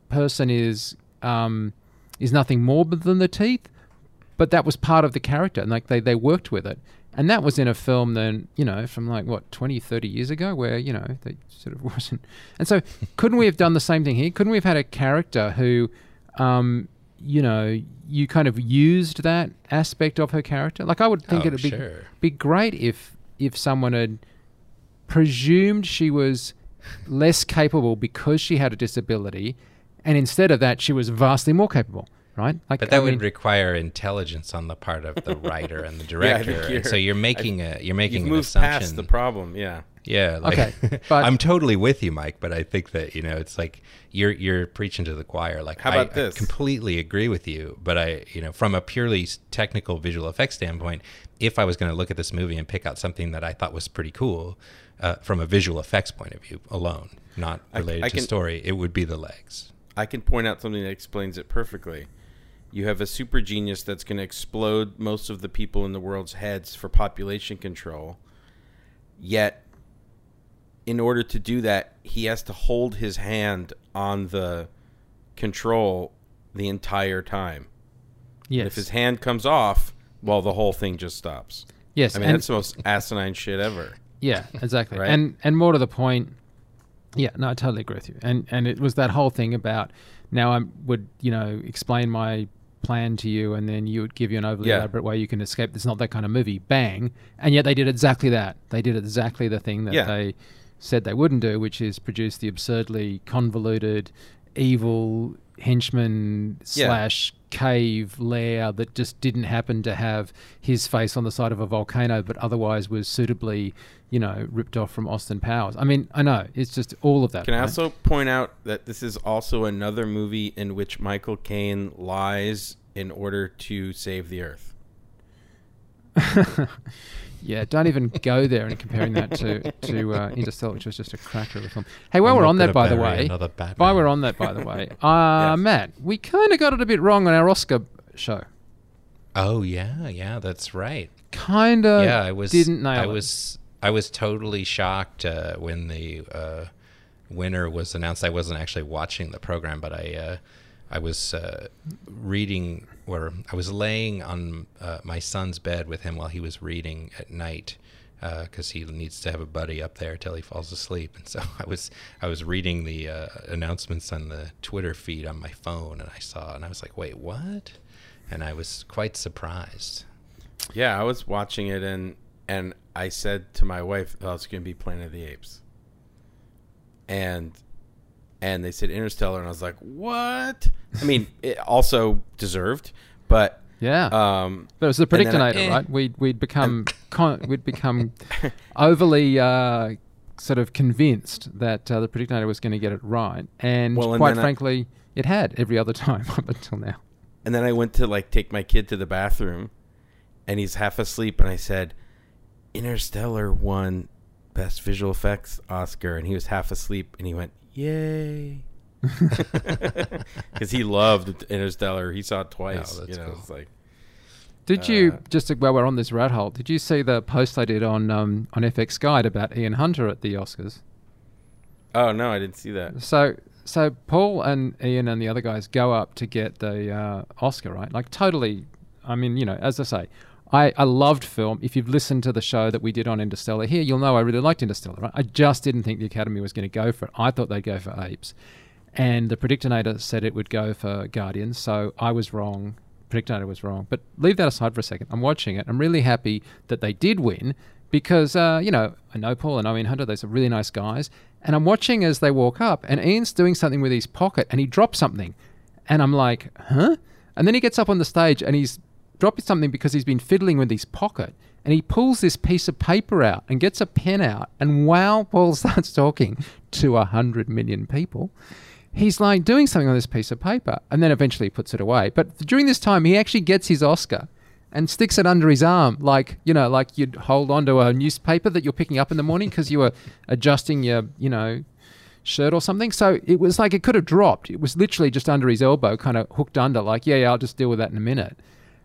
person is um, is nothing more than the teeth, but that was part of the character, and like they, they worked with it. And that was in a film then, you know, from like what 20, 30 years ago, where you know they sort of wasn't. And so, couldn't we have done the same thing here? Couldn't we have had a character who, um, you know, you kind of used that aspect of her character? Like I would think Oh, it'd be sure. be great if if someone had presumed she was less capable because she had a disability, and instead of that, she was vastly more capable. Right? Like, But that I would mean- require intelligence on the part of the writer and the Yeah, director. you're- and so you're making a you're making You've an moved assumption. past the problem. Yeah. Yeah. Like, Okay, but- I'm totally with you, Mike. But I think that you know it's like you're you're preaching to the choir. Like How I- about I, this? completely agree with you. But I you know from a purely technical visual effects standpoint, if I was going to look at this movie and pick out something that I thought was pretty cool uh, from a visual effects point of view alone, not I- related I to can- story, it would be the legs. I can point out something that explains it perfectly. You have a super genius that's going to explode most of the people in the world's heads for population control. Yet, in order to do that, he has to hold his hand on the control the entire time. yes, If his hand comes off, well, the whole thing just stops. yes, I mean, and- that's the most asinine shit ever. Yeah, exactly. Right? And and more to the point, yeah, no, I totally agree with you. And and it was that whole thing about now I would you know explain my plan to you, and then you would give you an overly Yeah. elaborate way you can escape. It's not that kind of movie. Bang, and yet they did exactly that. They did exactly the thing that Yeah. they said they wouldn't do, which is produce the absurdly convoluted, evil henchman Yeah. slash cave lair that just didn't happen to have his face on the side of a volcano, but otherwise was suitably, you know, ripped off from Austin Powers. I mean, I know it's just all of that. Can I also point out that this is also another movie in which Michael Caine lies in order to save the Earth? yeah, don't even go there and comparing that to to uh, Interstellar, which was just a cracker of a film. Hey, while I'm we're on that, by the way, while we're on that, by the way, uh, Yes. Matt, we kind of got it a bit wrong on our Oscar show. Oh yeah, yeah, that's right. Kind of. yeah, I was didn't nail I it. was I was totally shocked uh, when the uh, winner was announced. I wasn't actually watching the program, but I uh, I was uh, reading or I was laying on uh, my son's bed with him while he was reading at night because he needs to have a buddy up there till he falls asleep. And so I was I was reading the uh, announcements on the Twitter feed on my phone, and I saw and I was like, wait, what? And I was quite surprised. Yeah, I was watching it and and I said to my wife, "Oh, it's going to be Planet of the Apes." And and they said Interstellar, and I was like, "What?" I mean, it also deserved, but Yeah. um, But it was the And then I- eh. right? We'd we'd become con- we'd become overly uh, sort of convinced that uh, the Predictinator was going to get it right, and, Well, and quite then I- frankly, it had every other time up until now. And then I went to like take my kid to the bathroom, and he's half asleep, and I said, "Interstellar won best visual effects Oscar," and he was half asleep, and he went, "Yay!" Because he loved Interstellar. He saw it twice. Oh, you know, cool. it's like Did you Uh, just to- while we're on this rat hole? Did you see the post I did on um, on FX Guide about Ian Hunter at the Oscars? Oh no, I didn't see that. So so Paul and Ian and the other guys go up to get the uh, Oscar, right? Like totally. I mean, you know, as I say, I, I loved film. If you've listened to the show that we did on Interstellar here, you'll know I really liked Interstellar. Right? I just didn't think the Academy was going to go for it. I thought they'd go for Apes, and the Predictinator said it would go for Guardians. So I was wrong. Predictinator was wrong. But leave that aside for a second. I'm watching it. I'm really happy that they did win because uh, you know I know Paul, and Ian Hunter. They're really nice guys, and I'm watching as they walk up, and Ian's doing something with his pocket, and he drops something, and I'm like, huh? And then he gets up on the stage, and he's dropping something because he's been fiddling with his pocket, and he pulls this piece of paper out and gets a pen out, and while Paul starts talking to a hundred million people. He's like doing something on this piece of paper and then eventually he puts it away. But during this time, he actually gets his Oscar and sticks it under his arm, like you know, like you'd hold onto a newspaper that you're picking up in the morning because you were adjusting your, you know, shirt or something. So it was like it could have dropped. It was literally just under his elbow, kind of hooked under, like yeah, yeah, I'll just deal with that in a minute.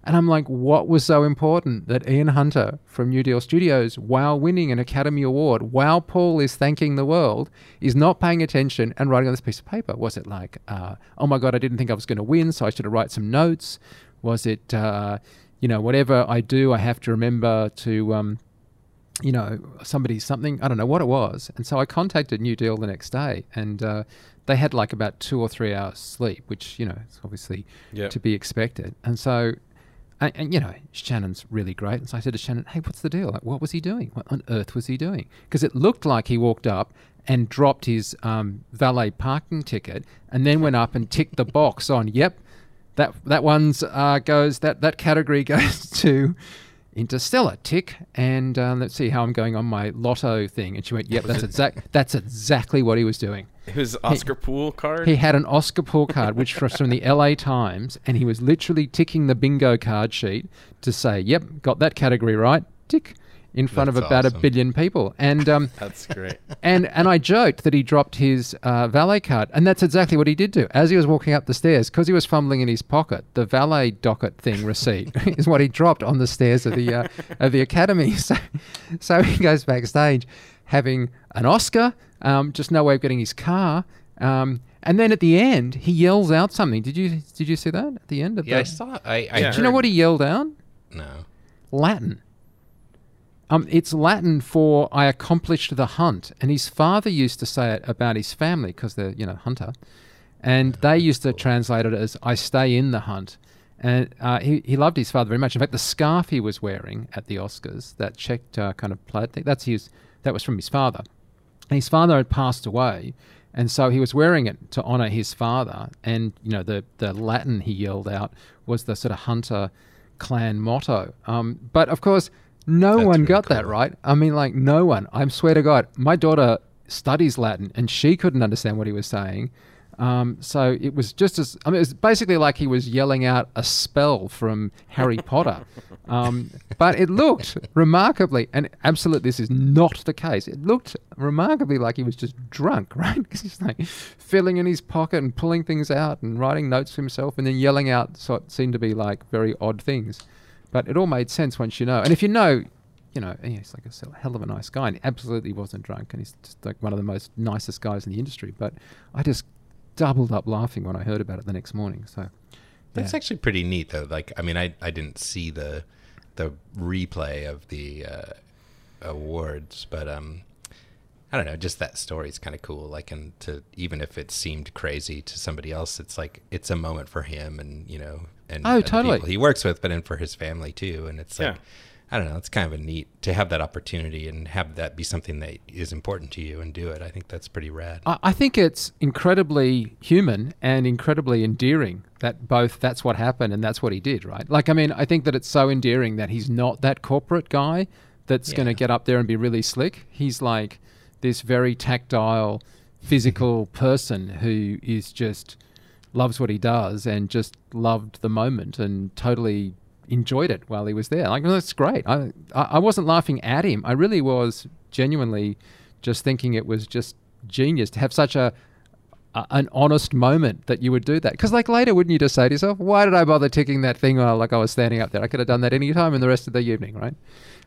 And I'm like, what was so important that Ian Hunter from New Deal Studios, while winning an Academy Award, while Paul is thanking the world, is not paying attention and writing on this piece of paper? Was it like, uh, oh my God, I didn't think I was going to win, so I should have write some notes? Was it, uh, you know, whatever I do, I have to remember to, um, you know, somebody something. I don't know what it was. And so I contacted New Deal the next day, and uh, they had like about two or three hours sleep, which you know, it's obviously Yep. to be expected. And so, and, and you know, Shannon's really great. And so I said to Shannon, "Hey, what's the deal? Like, what was he doing? What on earth was he doing? Because it looked like he walked up." And dropped his um, valet parking ticket, and then went up and ticked the box on. Yep, that that one's uh, goes that that category goes to Interstellar tick, and uh, let's see how I'm going on my lotto thing. And she went, "Yep, that's exact. That's exactly what he was doing. It was Oscar Pool card. He had an Oscar Pool card, which was from the L.A. Times, and he was literally ticking the bingo card sheet to say, "Yep, got that category right." Tick in front of about awesome. a billion people, and um, That's great. and and I joked that he dropped his uh, valet card, and that's exactly what he did do. As he was walking up the stairs, because he was fumbling in his pocket, the valet docket thing receipt is what he dropped on the stairs of the uh, of the academy. So, so he goes backstage, having an Oscar, um, just no way of getting his car. Um, and then at the end, he yells out something. Did you did you see that at the end? Of Yeah, I saw. I, I Yeah. do you know what he yelled out? No. Latin. Um, it's Latin for "I accomplished the hunt," and his father used to say it about his family because they're you know hunter, and they used to translate it as "I stay in the hunt." And uh, he he loved his father very much. In fact, the scarf he was wearing at the Oscars, that checked uh, kind of plaid thing, that's his. That was from his father, and his father had passed away, and so he was wearing it to honor his father. And you know the the Latin he yelled out was the sort of hunter clan motto. Um, but of course, no That's one really got that right. I mean, like no one. I swear to God, my daughter studies Latin, and she couldn't understand what he was saying. Um, so it was just as I mean, it was basically like he was yelling out a spell from Harry Potter. Um, but it looked remarkably, and absolutely, this is not the case. It looked remarkably like he was just drunk, right? Because he's like filling in his pocket and pulling things out and writing notes for himself, and then yelling out so it seemed to be like very odd things. But it all made sense once you know. And if you know, you know, he's like a hell of a nice guy, and he absolutely wasn't drunk, and he's just like one of the most nicest guys in the industry. But I just doubled up laughing when I heard about it the next morning. So That's yeah. actually pretty neat, though. Like, I mean, I, I didn't see the the replay of the uh, awards, but um, I don't know. Just that story is kind of cool. Like, and to even if it seemed crazy to somebody else, it's like it's a moment for him, and you know, and Oh, and the totally. people he works with, but and for his family too. And it's like. Yeah. I don't know. It's kind of a neat to have that opportunity and have that be something that is important to you and do it. I think that's pretty rad. I, I think it's incredibly human and incredibly endearing that both that's what happened and that's what he did, right? Like, I mean, I think that it's so endearing that he's not that corporate guy that's going to get up there and be really slick. He's like this very tactile, physical person who is just loves what he does and just loved the moment and totally enjoyed it while he was there. Like, well, that's great. I, I wasn't laughing at him. I really was genuinely just thinking it was just genius to have such a, a an honest moment that you would do that. Because like later, wouldn't you just say to yourself, "Why did I bother ticking that thing while like I was standing up there? I could have done that any time in the rest of the evening, right?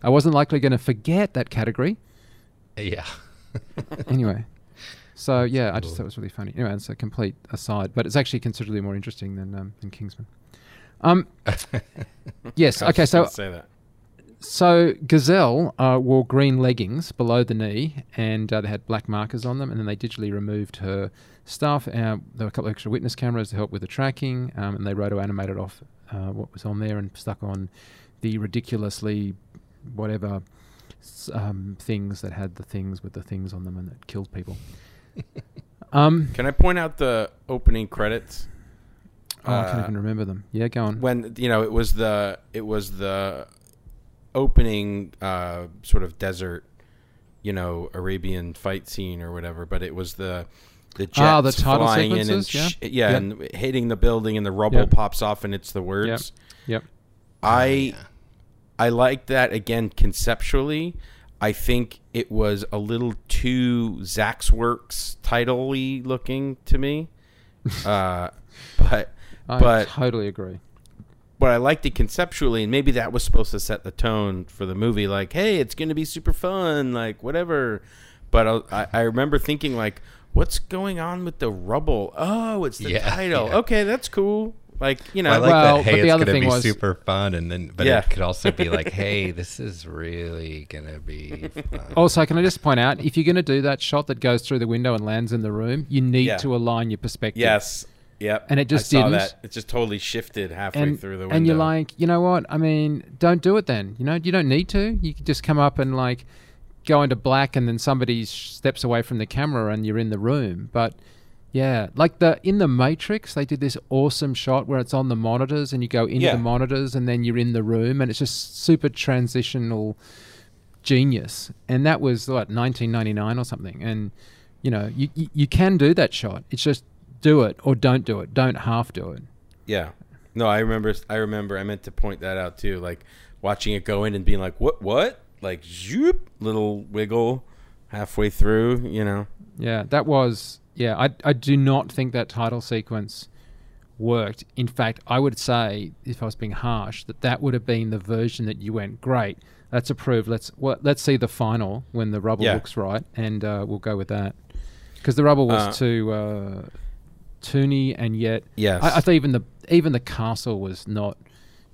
I wasn't likely going to forget that category Yeah. anyway. So yeah, I just thought it was really funny. Anyway, it's a complete aside, but it's actually considerably more interesting than um, than Kingsman. Um, yes. Okay. So say that. so Gazelle uh, wore green leggings below the knee, and uh, they had black markers on them. And then they digitally removed her stuff. Uh, there were a couple of extra witness cameras to help with the tracking, um, and they roto animated off uh, what was on there and stuck on the ridiculously whatever um, things that had the things with the things on them and that killed people. um, Can I point out the opening credits? Oh, I can't Uh, even remember them. Yeah, go on. when you know it was the it was the opening uh, sort of desert, you know, Arabian fight scene or whatever. But it was the the jets Ah, the title flying in and sequences, sh- yeah, Yep. and hitting the building, and the rubble Yep. pops off, and it's the words. Yep. I Yeah. I like that again conceptually. I think it was a little too Zaxworks title-y looking to me. uh, but I but totally agree. but I liked it conceptually, and maybe that was supposed to set the tone for the movie. Like, hey, it's going to be super fun, like whatever. But I, I remember thinking, like, what's going on with the rubble? Oh, it's the Yeah, title. yeah. Okay, that's cool. Like, you know, I like Well, that. Hey, but the it's other gonna thing be was- super fun, and then but Yeah. it could also be like, hey, this is really gonna be fun. Also, can I just point out, if you're going to do that shot that goes through the window and lands in the room, you need Yeah. to align your perspective. yes, yep. And it just I didn't. that. It just totally shifted halfway And, through the window. and you're like, you know what? I mean, don't do it then. You know, you don't need to. You can just come up and like go into black, and then somebody steps away from the camera, and you're in the room. But yeah, like the in the Matrix, they did this awesome shot where it's on the monitors, and you go into Yeah. the monitors, and then you're in the room, and it's just super transitional genius. And that was what 1999 or something. And you know, you, you you can do that shot. It's just do it or don't do it. Don't half do it. Yeah. No, I remember. I remember. I meant to point that out too. Like watching it go in and being like, "What? What?" Like, zoop, little wiggle halfway through. You know. Yeah, that was yeah. I I do not think that title sequence worked. In fact, I would say if I was being harsh, that that would have been the version that you went great. That's approved. Let's well, let's see the final when the rubble Yeah. looks right, and uh, we'll go with that. Because the rubble was Uh, too uh, toony, and yet Yes. I, I thought even the even the castle was not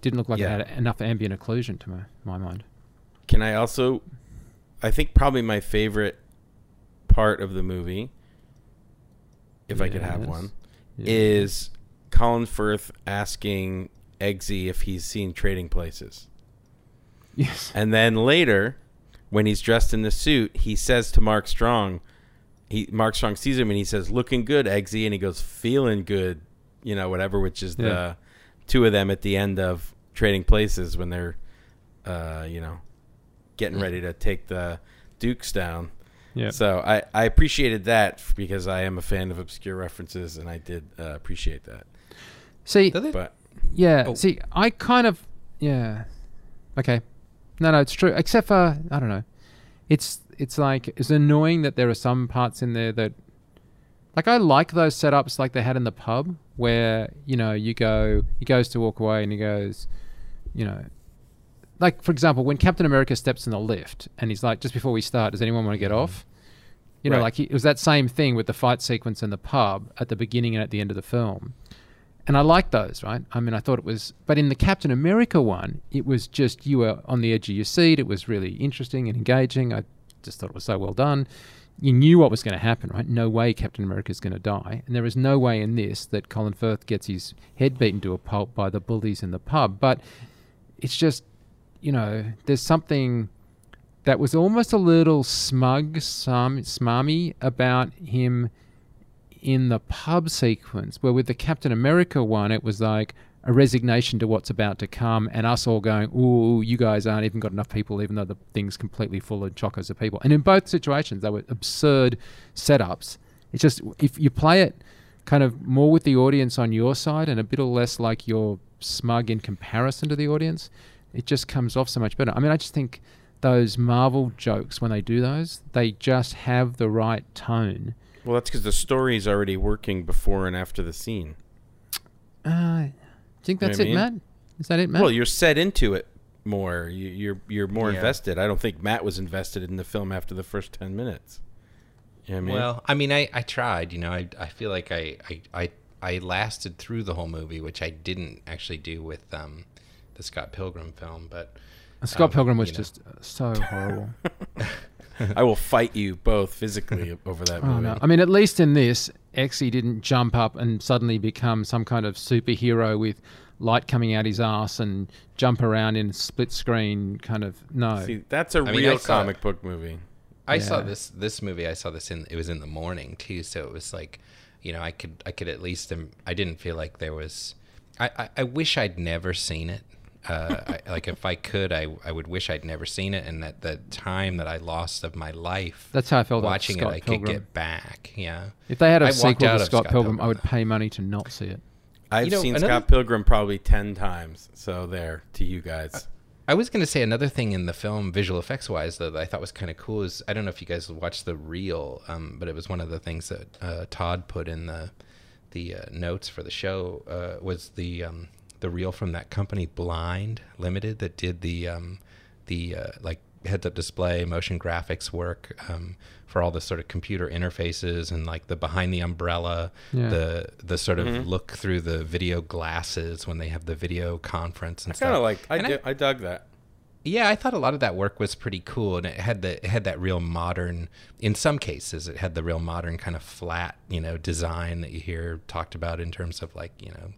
didn't look like Yeah. it had enough ambient occlusion to my, my mind. Can I also? I think probably my favorite part of the movie, if I could have one, Yeah. is Colin Firth asking Eggsy if he's seen Trading Places. yes, And then later, when he's dressed in the suit, he says to Mark Strong, he Mark Strong sees him and he says, "Looking good, Eggsy," and he goes, "Feeling good," you know, whatever. Which is Yeah. the two of them at the end of Trading Places when they're, uh, you know, getting ready to take the Dukes down. yeah. So I I appreciated that because I am a fan of obscure references and I did uh, appreciate that. See, But Yeah. Oh. See, I kind of yeah. Okay. No, no, it's true. Except for I don't know. It's it's like it's annoying that there are some parts in there that like I like those setups like they had in the pub where, you know, you go he goes to walk away and he goes, you know, like for example, when Captain America steps in the lift and he's like, just before we start, does anyone want to get mm-hmm. off? You know, Right. like he, it was that same thing with the fight sequence in the pub at the beginning and at the end of the film. And I like those, right? I mean, I thought it was, but in the Captain America one, it was just you were on the edge of your seat. It was really interesting and engaging. I just thought it was so well done. You knew what was going to happen, right? No way Captain America is going to die. And there is no way in this that Colin Firth gets his head beaten to a pulp by the bullies in the pub. But it's just, you know, there's something that was almost a little smug, sum, smarmy about him in the pub sequence, where with the Captain America one, it was like, a resignation to what's about to come, and us all going, "Ooh, you guys aren't even got enough people, even though the thing's completely full of chockers of people." And in both situations, they were absurd setups. It's just if you play it kind of more with the audience on your side and a bit less like you're smug in comparison to the audience, it just comes off so much better. I mean, I just think those Marvel jokes when they do those, they just have the right tone. Well, that's because the story's already working before and after the scene. Uh, do you think You know that's I it, mean? Matt? Is that it, Matt? Well, you're set into it more. You, you're you're more Yeah. invested. I don't think Matt was invested in the film after the first ten minutes. You know I mean? Well, I mean, I, I tried. You know, I, I feel like I, I, I, I lasted through the whole movie, which I didn't actually do with um, the Scott Pilgrim film. But Scott um, Pilgrim was you know. just uh, so horrible. I will fight you both physically over that oh no! I mean, at least in this, Eggsy didn't jump up and suddenly become some kind of superhero with light coming out his ass and jump around in split screen kind of no. See, that's a mean, real saw- comic book movie. I saw this this movie. I saw this in it was in the morning too, so it was like, you know, I could I could at least um, I didn't feel like there was. I, I, I wish I'd never seen it. Uh, I, like if I could, I I would wish I'd never seen it, and that the time that I lost of my life That's how I felt about watching it, Scott I Pilgrim. could get back. Yeah. If they had a I sequel to Scott, Scott Pilgrim, Pilgrim. I would pay money to not see it. I've You know, seen another- Scott Pilgrim probably ten times. So there to you guys. I was going to say another thing in the film, visual effects wise, though, that I thought was kind of cool is I don't know if you guys watched the reel, um, but it was one of the things that uh, Todd put in the the uh, notes for the show uh, was the um, the reel from that company Blind Limited that did the um, the uh, like heads up display motion graphics work um, for all the sort of computer interfaces and like the behind the umbrella Yeah. the the sort of look through the video glasses when they have the video conference and I stuff kind of like. I, I dug that. yeah, I thought a lot of that work was pretty cool, and it had the it had that real modern. In some cases, it had the real modern kind of flat, you know, design that you hear talked about in terms of like you know,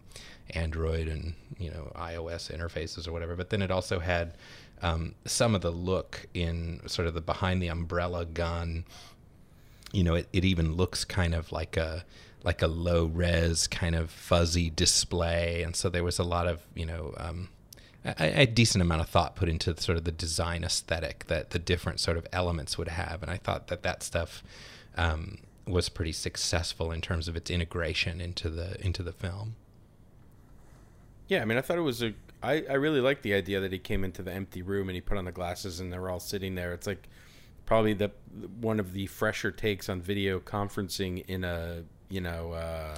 Android and you know iOS interfaces or whatever. But then it also had um, some of the look in sort of the behind the umbrella gun. You know, it, it even looks kind of like a like a low res kind of fuzzy display, and so there was a lot of you know. Um, a, a decent amount of thought put into sort of the design aesthetic that the different sort of elements would have, and I thought that that stuff um, was pretty successful in terms of its integration into the into the film. Yeah, I mean, I thought it was a. I, I really liked the idea that he came into the empty room and he put on the glasses and they're all sitting there. It's like probably the one of the fresher takes on video conferencing in a you know uh,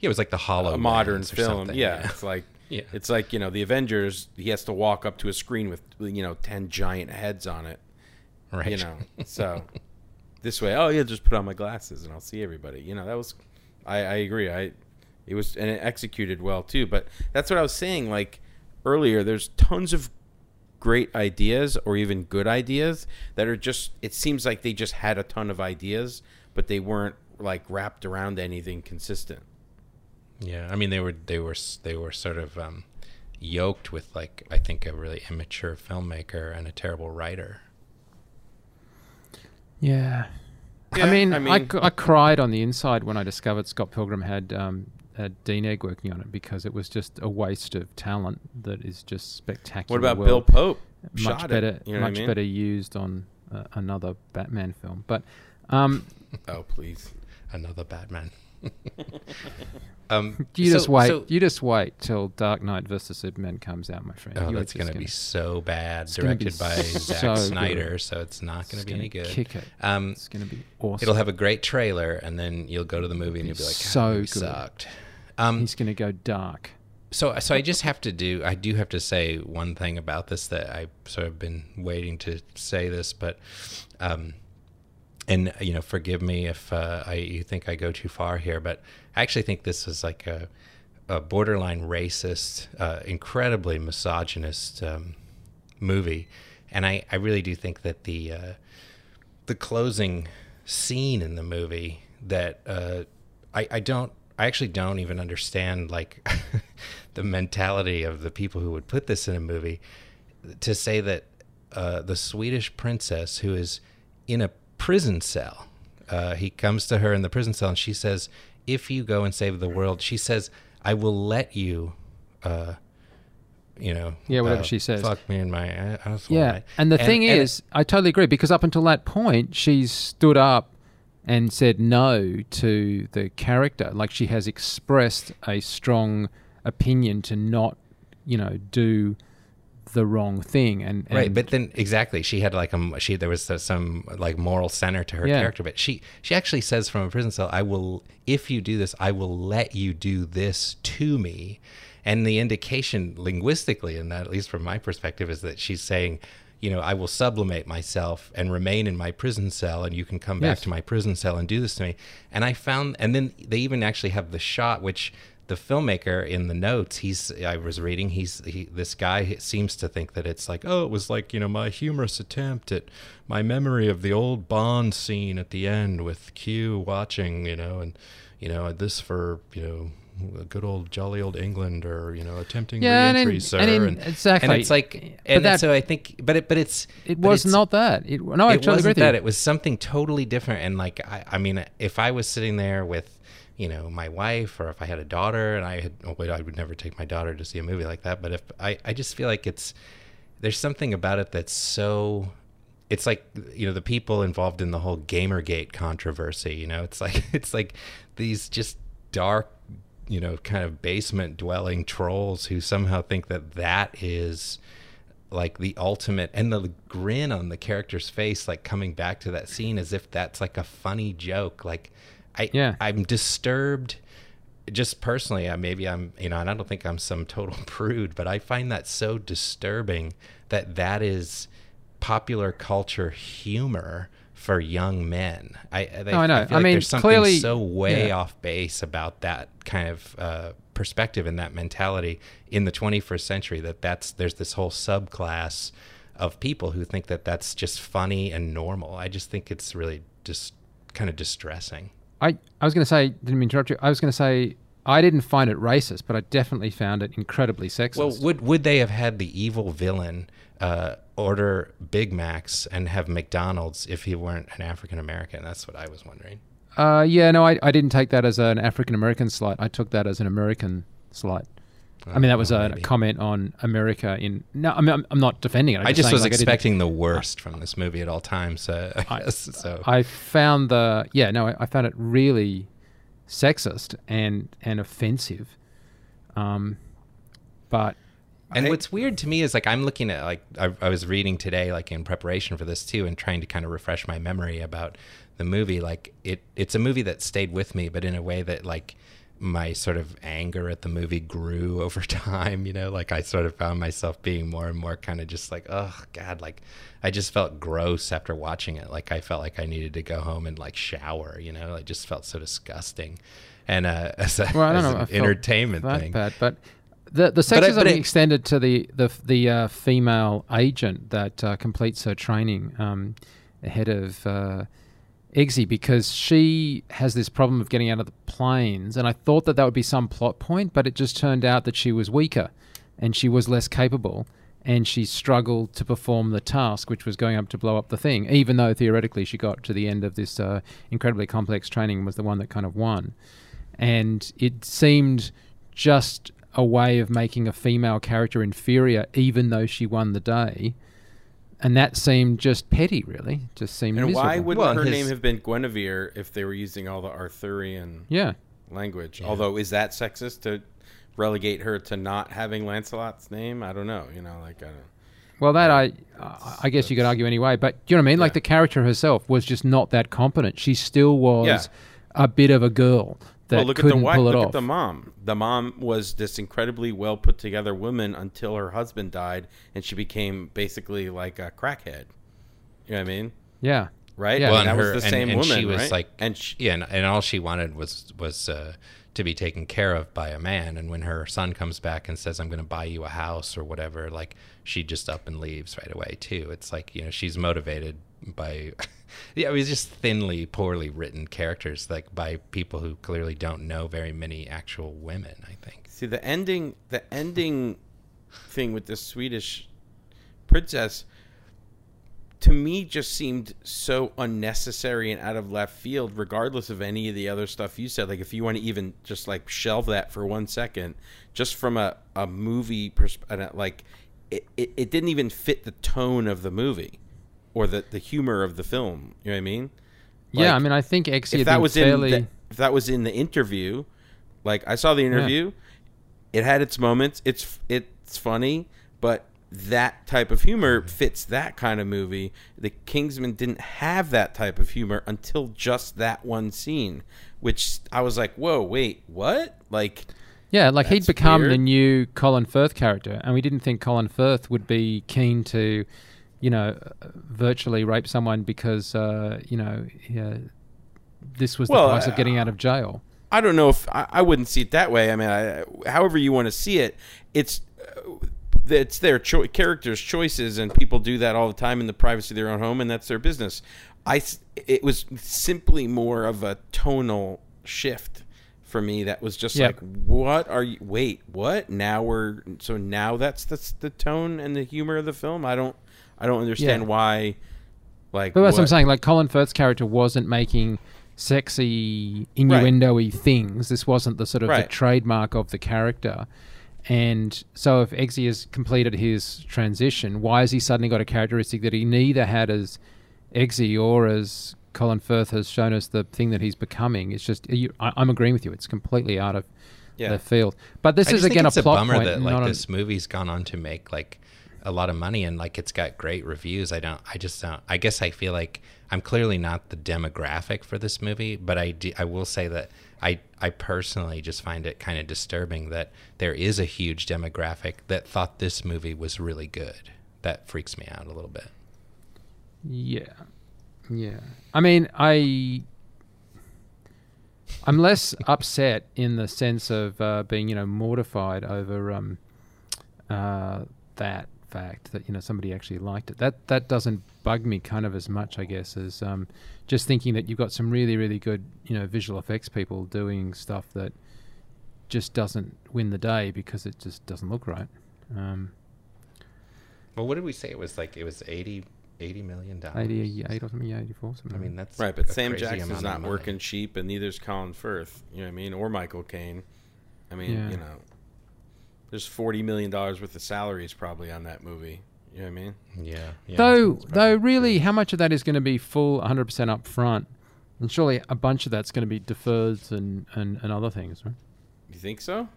Yeah, it was like the hollow a modern film. something, Yeah, it's like Yeah. it's like you know the Avengers. He has to walk up to a screen with you know ten giant heads on it. right. You know, so this way, oh yeah, just put on my glasses and I'll see everybody. You know, that was. I, I agree. I it was and it executed well too. But that's what I was saying. Like earlier, there's tons of great ideas or even good ideas that are just. It seems like they just had a ton of ideas, but they weren't like wrapped around anything consistent. Yeah, I mean they were they were they were sort of um, yoked with like I think a really immature filmmaker and a terrible writer. Yeah. Yeah, I mean, I I, mean- c- I cried on the inside when I discovered Scott Pilgrim had um, had Dean Egg working on it because it was just a waste of talent that is just spectacular. What about well, Bill Pope? Much Shot it, better, you know what I much mean? better used on uh, another Batman film. But um, Oh please. Another Batman. um, you so- just wait. so- you just wait till Dark Knight versus Superman comes out, my friend. Oh, You that's going to be so bad. It's gonna be Directed by so Zack good. Snyder, so it's not going to be gonna any good. Kick it. Um, It's going to be awesome. it'll have a great trailer, and then you'll go to the movie and you'll be like, So "God, good. sucked." Um, He's going to go dark. so, so I just have to do. I do have to say one thing about this that I sort of been waiting to say this, but, um, and you know, forgive me if uh, I you think I go too far here, but I actually think this is like a, a borderline racist, uh, incredibly misogynist um, movie, and I, I really do think that the uh, the closing scene in the movie that uh, I, I don't I actually don't even understand like the mentality of the people who would put this in a movie to say that uh, the Swedish princess who is in a prison cell uh, he comes to her in the prison cell and she says if you go and save the world she says I will let you uh, you know, Yeah, whatever uh, she says. Fuck me in my a- asshole. Yeah, right? and the thing and is, I totally agree because up until that point, she's stood up and said no to the character. Like she has expressed a strong opinion to not, you know, do the wrong thing. And, and right but then exactly she had like a she there was uh, some like moral center to her Yeah. character but she she actually says from a prison cell i will if you do this i will let you do this to me and the indication linguistically in that at least from my perspective is that she's saying you know i will sublimate myself and remain in my prison cell and you can come back to my prison cell and do this to me and i found and then they even actually have the shot which the filmmaker in the notes he's i was reading he's he, this guy seems to think that it's like oh it was like you know my humorous attempt at my memory of the old bond scene at the end with q watching you know and you know this for you know good old jolly old england or you know attempting Yeah, and in- sir and in- exactly. and it's like and that- so i think but it but it's it but was it's- not that. It, no, I it wasn't that. It was something totally different. And like, I, I mean, if I was sitting there with, you know, my wife, or if I had a daughter, and I had, oh wait, I would never take my daughter to see a movie like that. But if I, I just feel like it's, there's something about it that's so. It's like you know the people involved in the whole GamerGate controversy. You know, it's like it's like these just dark, you know, kind of basement dwelling trolls who somehow think that that is like the ultimate and the grin on the character's face like coming back to that scene as if that's like a funny joke like i Yeah. i'm disturbed just personally I maybe i'm you know and i don't think i'm some total prude but i find that so disturbing that that is popular culture humor for young men i I, No, I know. feel I like mean, there's something clearly- so way yeah. off base about that kind of uh, perspective and that mentality in the 21st century that that's there's this whole subclass of people who think that that's just funny and normal i just think it's really just kind of distressing I, I was going to say, didn't mean to interrupt you. I was going to say, I didn't find it racist, but I definitely found it incredibly sexist. well would would they have had the evil villain uh, order big macs and have mcdonald's if he weren't an african american that's what i was wondering Uh, yeah, no, I, I didn't take that as an African American slight. I took that as an American slight. I mean, that was a maybe. comment on America. In no, I mean, I'm, I'm not defending it. I'm I just saying, was like, expecting the worst from this movie at all times. Uh, I I- guess so. I found the yeah, no, I, I found it really sexist and and offensive. Um, but And I- what's weird to me is like I'm looking at like I, I was reading today like in preparation for this too and trying to kind of refresh my memory about the movie. Like it it's a movie that stayed with me, but in a way that like my sort of anger at the movie grew over time. You know, like I sort of found myself being more and more kind of just like oh god, like I just felt gross after watching it. Like I felt like I needed to go home and like shower. You know, I just felt so disgusting. And uh, as, a, well, I don't as know, an entertainment thing, bad, but the the But I- sexism but it- extended to the the the uh, female agent that uh, completes her training um, ahead of uh, Eggsy because she has this problem of getting out of the planes, and I thought that that would be some plot point, but it just turned out that she was weaker and she was less capable. And she struggled to perform the task, which was going up to blow up the thing, even though theoretically she got to the end of this uh, incredibly complex training and was the one that kind of won and it seemed just a way of making a female character inferior, even though she won the day. And that seemed just petty, really. Just seemed And why wouldn't Well, her his- name have been Guinevere if they were using all the Arthurian Yeah, language? Although, is that sexist to relegate her to not having Lancelot's name? I don't know. You know, like I don't. Well, that I, uh, I guess you could argue anyway. But do you know what I mean? Like the character herself was just not that competent. She still was Yeah. a bit of a girl that well, look at the wife. pull it Look off. at the mom. The mom was this incredibly well put together woman until her husband died, and she became basically like a crackhead. You know what I mean? yeah, Right? Yeah. Well, mean, and that her- was the and- same and woman, she was right? like- and she, yeah, and, and all she wanted was was uh, to be taken care of by a man. And when her son comes back and says, "I'm going to buy you a house" or whatever, like she just up and leaves right away too. It's like you know she's motivated by, yeah, it was just thinly, poorly written characters, like by people who clearly don't know very many actual women. I think. See the ending the ending thing with the Swedish princess to me just seemed so unnecessary and out of left field regardless of any of the other stuff you said like if you want to even just like shelve that for one second just from a, a movie perspective like it, it, it didn't even fit the tone of the movie or the, the humor of the film you know what i mean? Yeah, I mean, I think Eggsy if that was fairly. in the, if that was in the interview like i saw the interview it had its moments it's it's funny but that type of humor fits that kind of movie. The kingsman didn't have that type of humor until just that one scene which i was like whoa wait what? Like Yeah, like he'd become the new Colin Firth character, and we didn't think Colin Firth would be keen to, you know, virtually rape someone because, uh, you know, yeah, this was Well, the price of getting out of jail. I don't know if I, I wouldn't see it that way. I mean, I, however you want to see it, it's uh, it's their cho- characters' choices, and people do that all the time in the privacy of their own home, and that's their business. I it was simply more of a tonal shift for me. That was just Yep. like, what are you? Wait, what? Now we're so now that's the the tone and the humor of the film. I don't I don't understand Yeah. why. Like, But that's what I'm saying. Like Colin Firth's character wasn't making sexy innuendo-y things. This wasn't the sort of the trademark of the character. And so, if Eggsy has completed his transition, why has he suddenly got a characteristic that he neither had as Eggsy or as Colin Firth has shown us the thing that he's becoming? It's just you, I, I'm agreeing with you. It's completely out of Yeah. the field. But this I is again a plot bummer point. that like this movie's gone on to make like a lot of money and like it's got great reviews. I don't. I just don't. I guess I feel like I'm clearly not the demographic for this movie, but I do, I will say that I I personally just find it kind of disturbing that there is a huge demographic that thought this movie was really good. That freaks me out a little bit. Yeah. Yeah. I mean, I I'm less upset in the sense of uh, being, you know, mortified over um, uh, that fact that you know somebody actually liked it. That that doesn't bug me kind of as much, I guess, as um, just thinking that you've got some really really good, you know, visual effects people doing stuff that just doesn't win the day because it just doesn't look right. Um, Well, what did we say? It was like it was 80, 80 million dollars. 88 or something, yeah, 84, something. I mean, that's Right, but a Sam crazy Jackson's not working cheap, and neither's Colin Firth. You know what I mean, or Michael Caine. I mean, Yeah. you know, there's forty million dollars worth of salaries probably on that movie. You know what I mean? Yeah. yeah though, though, really, crazy. how much of that is going to be full 100% up front? And surely a bunch of that's going to be deferred and, and, and other things, right? You think so?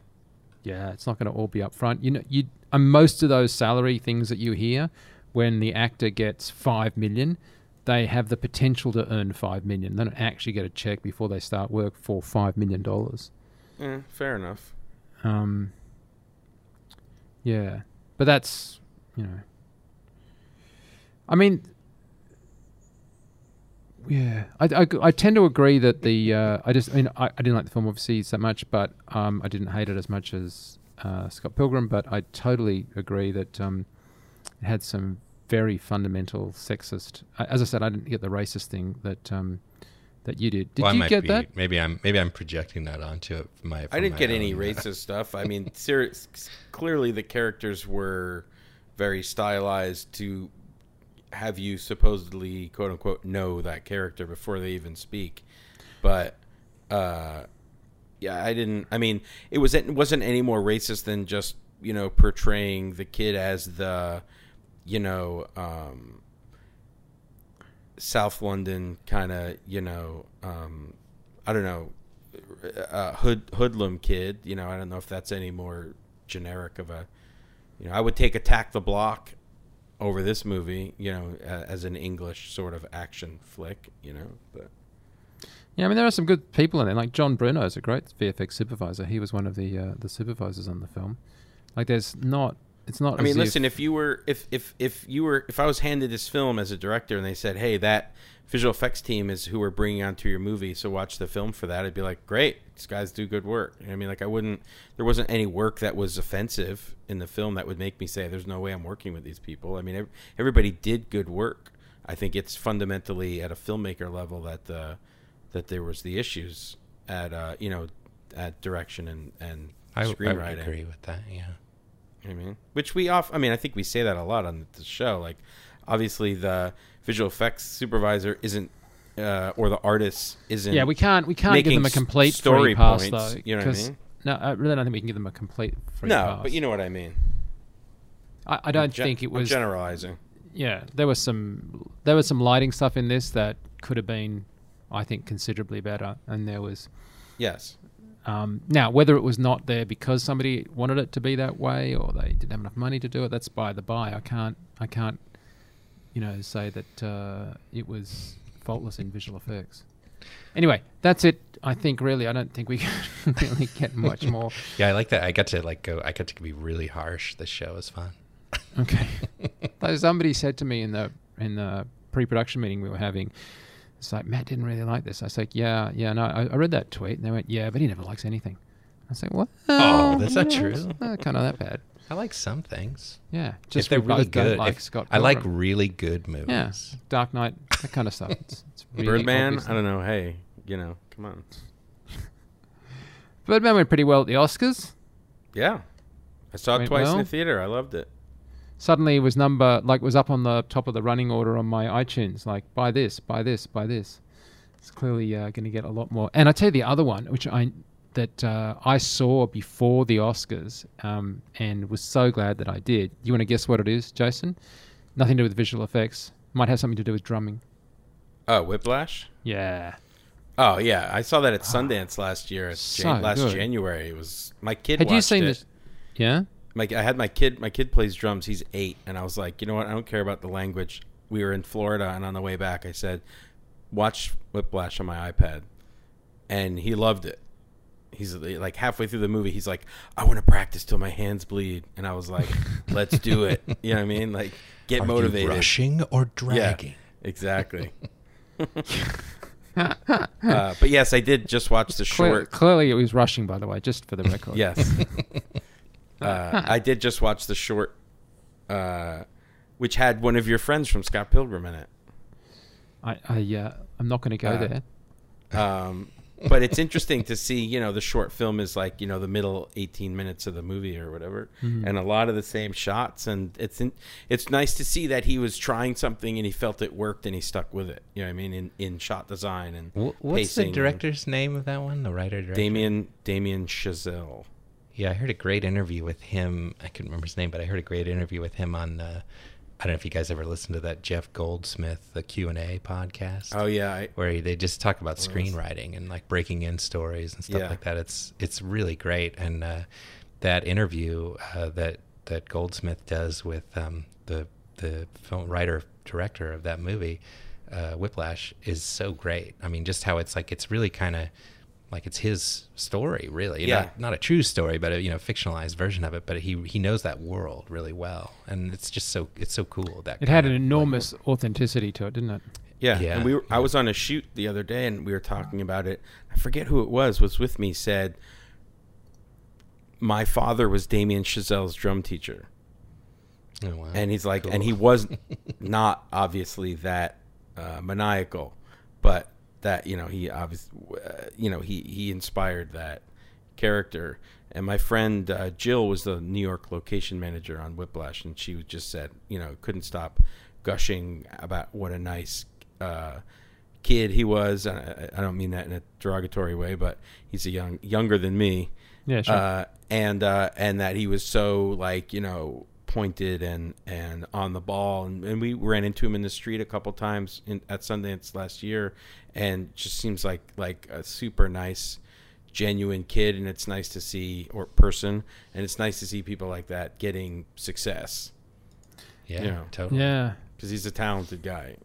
Yeah, it's not going to all be up front. You know, you and most of those salary things that you hear when the actor gets five million, they have the potential to earn five million. They don't actually get a check before they start work for five million dollars. Eh, fair enough. Um, yeah, but that's you know. I mean, yeah, I, I, I tend to agree that the uh, I just I mean I, I didn't like the film obviously so much, but um, I didn't hate it as much as uh, Scott Pilgrim. But I totally agree that um, it had some very fundamental sexist. As I said, I didn't get the racist thing that um, that you did. Did Well, you get be- that? Maybe I'm maybe I'm projecting that onto it. from My I didn't my get any racist stuff. I mean, serious, clearly the characters were very stylized to have you supposedly quote unquote know that character before they even speak. But uh, yeah, I didn't. I mean, it was it wasn't any more racist than just you know portraying the kid as the you know um, South London kind of you know um, I don't know uh, hood hoodlum kid. You know, I don't know if that's any more generic of a. You know, I would take Attack the Block over this movie. You know, uh, as an English sort of action flick. You know, but Yeah, I mean there are some good people in there. Like John Bruno is a great VFX supervisor. He was one of the uh, the supervisors on the film. Like there's not. It's not. I mean, listen, If, if you were if if if you were if I was handed this film as a director and they said, "Hey, that visual effects team is who we're bringing onto your movie, so watch the film for that," I'd be like, "Great, these guys do good work." You know I mean, like I wouldn't. There wasn't any work that was offensive in the film that would make me say, "There's no way I'm working with these people." I mean, everybody did good work. I think it's fundamentally at a filmmaker level that the that there was the issues at uh, you know at direction and and I, I would agree with that. Yeah. You know what I mean, which we off. I mean, I think we say that a lot on the show. Like, obviously the visual effects supervisor isn't uh, or the artist isn't. Yeah, we can't we can't give them a complete story free pass points, though. you know what I mean? No, I really don't think we can give them a complete free no, pass. but you know what I mean. I, I don't Gen- think it I'm was. generalizing. yeah, there was some there was some lighting stuff in this that could have been, I think, considerably better. And there was Yes. Um, now whether it was not there because somebody wanted it to be that way or they didn't have enough money to do it. That's by the by. I can't I can't, you know, say that uh, it was faultless in visual effects. Anyway, that's it. I think really, I don't think we can really get much more. Yeah, I like that. I got to like go. I got to be really harsh. This show is fun. Okay. Somebody said to me in the in the pre-production meeting we were having, it's like Matt didn't really like this. I was like, yeah, yeah, no, I, I read that tweet, and they went, yeah, but he never likes anything. I was like, what? Oh, that's not true. it's not kind of that bad. I like some things. Yeah, Just just if they're really good. Like If- Scott. I like really good movies. yeah, Dark Knight, that kind of stuff. It's, it's really Birdman. I don't know. Hey, you know, come on. Birdman went pretty well at the Oscars. Yeah, I saw it Went twice in the theater. I loved it. Suddenly, it was number like was up on the top of the running order on my iTunes. Like, buy this, buy this, buy this. It's clearly uh, going to get a lot more. And I tell you the other one, which I that uh, I saw before the Oscars, um, and was so glad that I did. You want to guess what it is, Jason? Nothing to do with visual effects. Might have something to do with drumming. Oh, Whiplash. Yeah. Oh yeah, I saw that at Sundance last year. Ah, So last good. January, it was my kid. Had you seen it. this? Yeah. My, I had my kid. My kid plays drums. He's eight, and I was like, you know what? I don't care about the language. We were in Florida, and on the way back, I said, "Watch Whiplash on my iPad," and he loved it. He's like halfway through the movie. He's like, "I want to practice till my hands bleed," and I was like, "Let's do it." You know what I mean? Like, get Are motivated. you rushing or dragging? Yeah, exactly. uh, but yes, I did just watch the Clear, short. clearly, it was rushing. By the way, just for the record. Yes. Uh, I did just watch the short, uh, which had one of your friends from Scott Pilgrim in it. I, I, uh, I'm not going to go Uh, there. Um, but it's interesting to see, you know, the short film is like, you know, the middle 18 minutes of the movie or whatever, Mhm. and a lot of the same shots. And it's in, it's nice to see that he was trying something and he felt it worked and he stuck with it. You know what I mean? In, in shot design and What's pacing the and- director's name of that one? The writer director. Damien Damien Chazelle. Yeah, I heard a great interview with him. I couldn't remember his name, but I heard a great interview with him on. Uh, I don't know if you guys ever listened to that Jeff Goldsmith, the Q and A podcast. Oh yeah, I, where he- they just talk about screenwriting and like breaking in stories and stuff Yeah. like that. It's it's really great. And uh, that interview uh, that that Goldsmith does with um, the the film writer director of that movie, uh, Whiplash, is so great. I mean, just how it's like it's really kind of like it's his story, really. Yeah. Not, not a true story, but a you know fictionalized version of it. But he he knows that world really well, and it's just so it's so cool that It had an of, like, enormous authenticity to it, didn't it? Yeah, Yeah, and we were, I was on a shoot the other day, and we were talking about it. I forget who it was. Was with me. Said my father was Damien Chazelle's drum teacher, oh, wow. and he's like, Cool. and he was not obviously that uh, maniacal, but that you know he obviously uh, you know he he inspired that character. And my friend uh, Jill was the New York location manager on Whiplash, and she just said, you know, couldn't stop gushing about what a nice uh, kid he was. I, I don't mean that in a derogatory way, but he's a young younger than me, Yeah, sure. uh, and uh, and that he was so like you know pointed and and on the ball, and, and we ran into him in the street a couple times in, at Sundance last year, and just seems like like a super nice genuine kid and it's nice to see or person and it's nice to see people like that getting success yeah, you know. totally. yeah. because he's a talented guy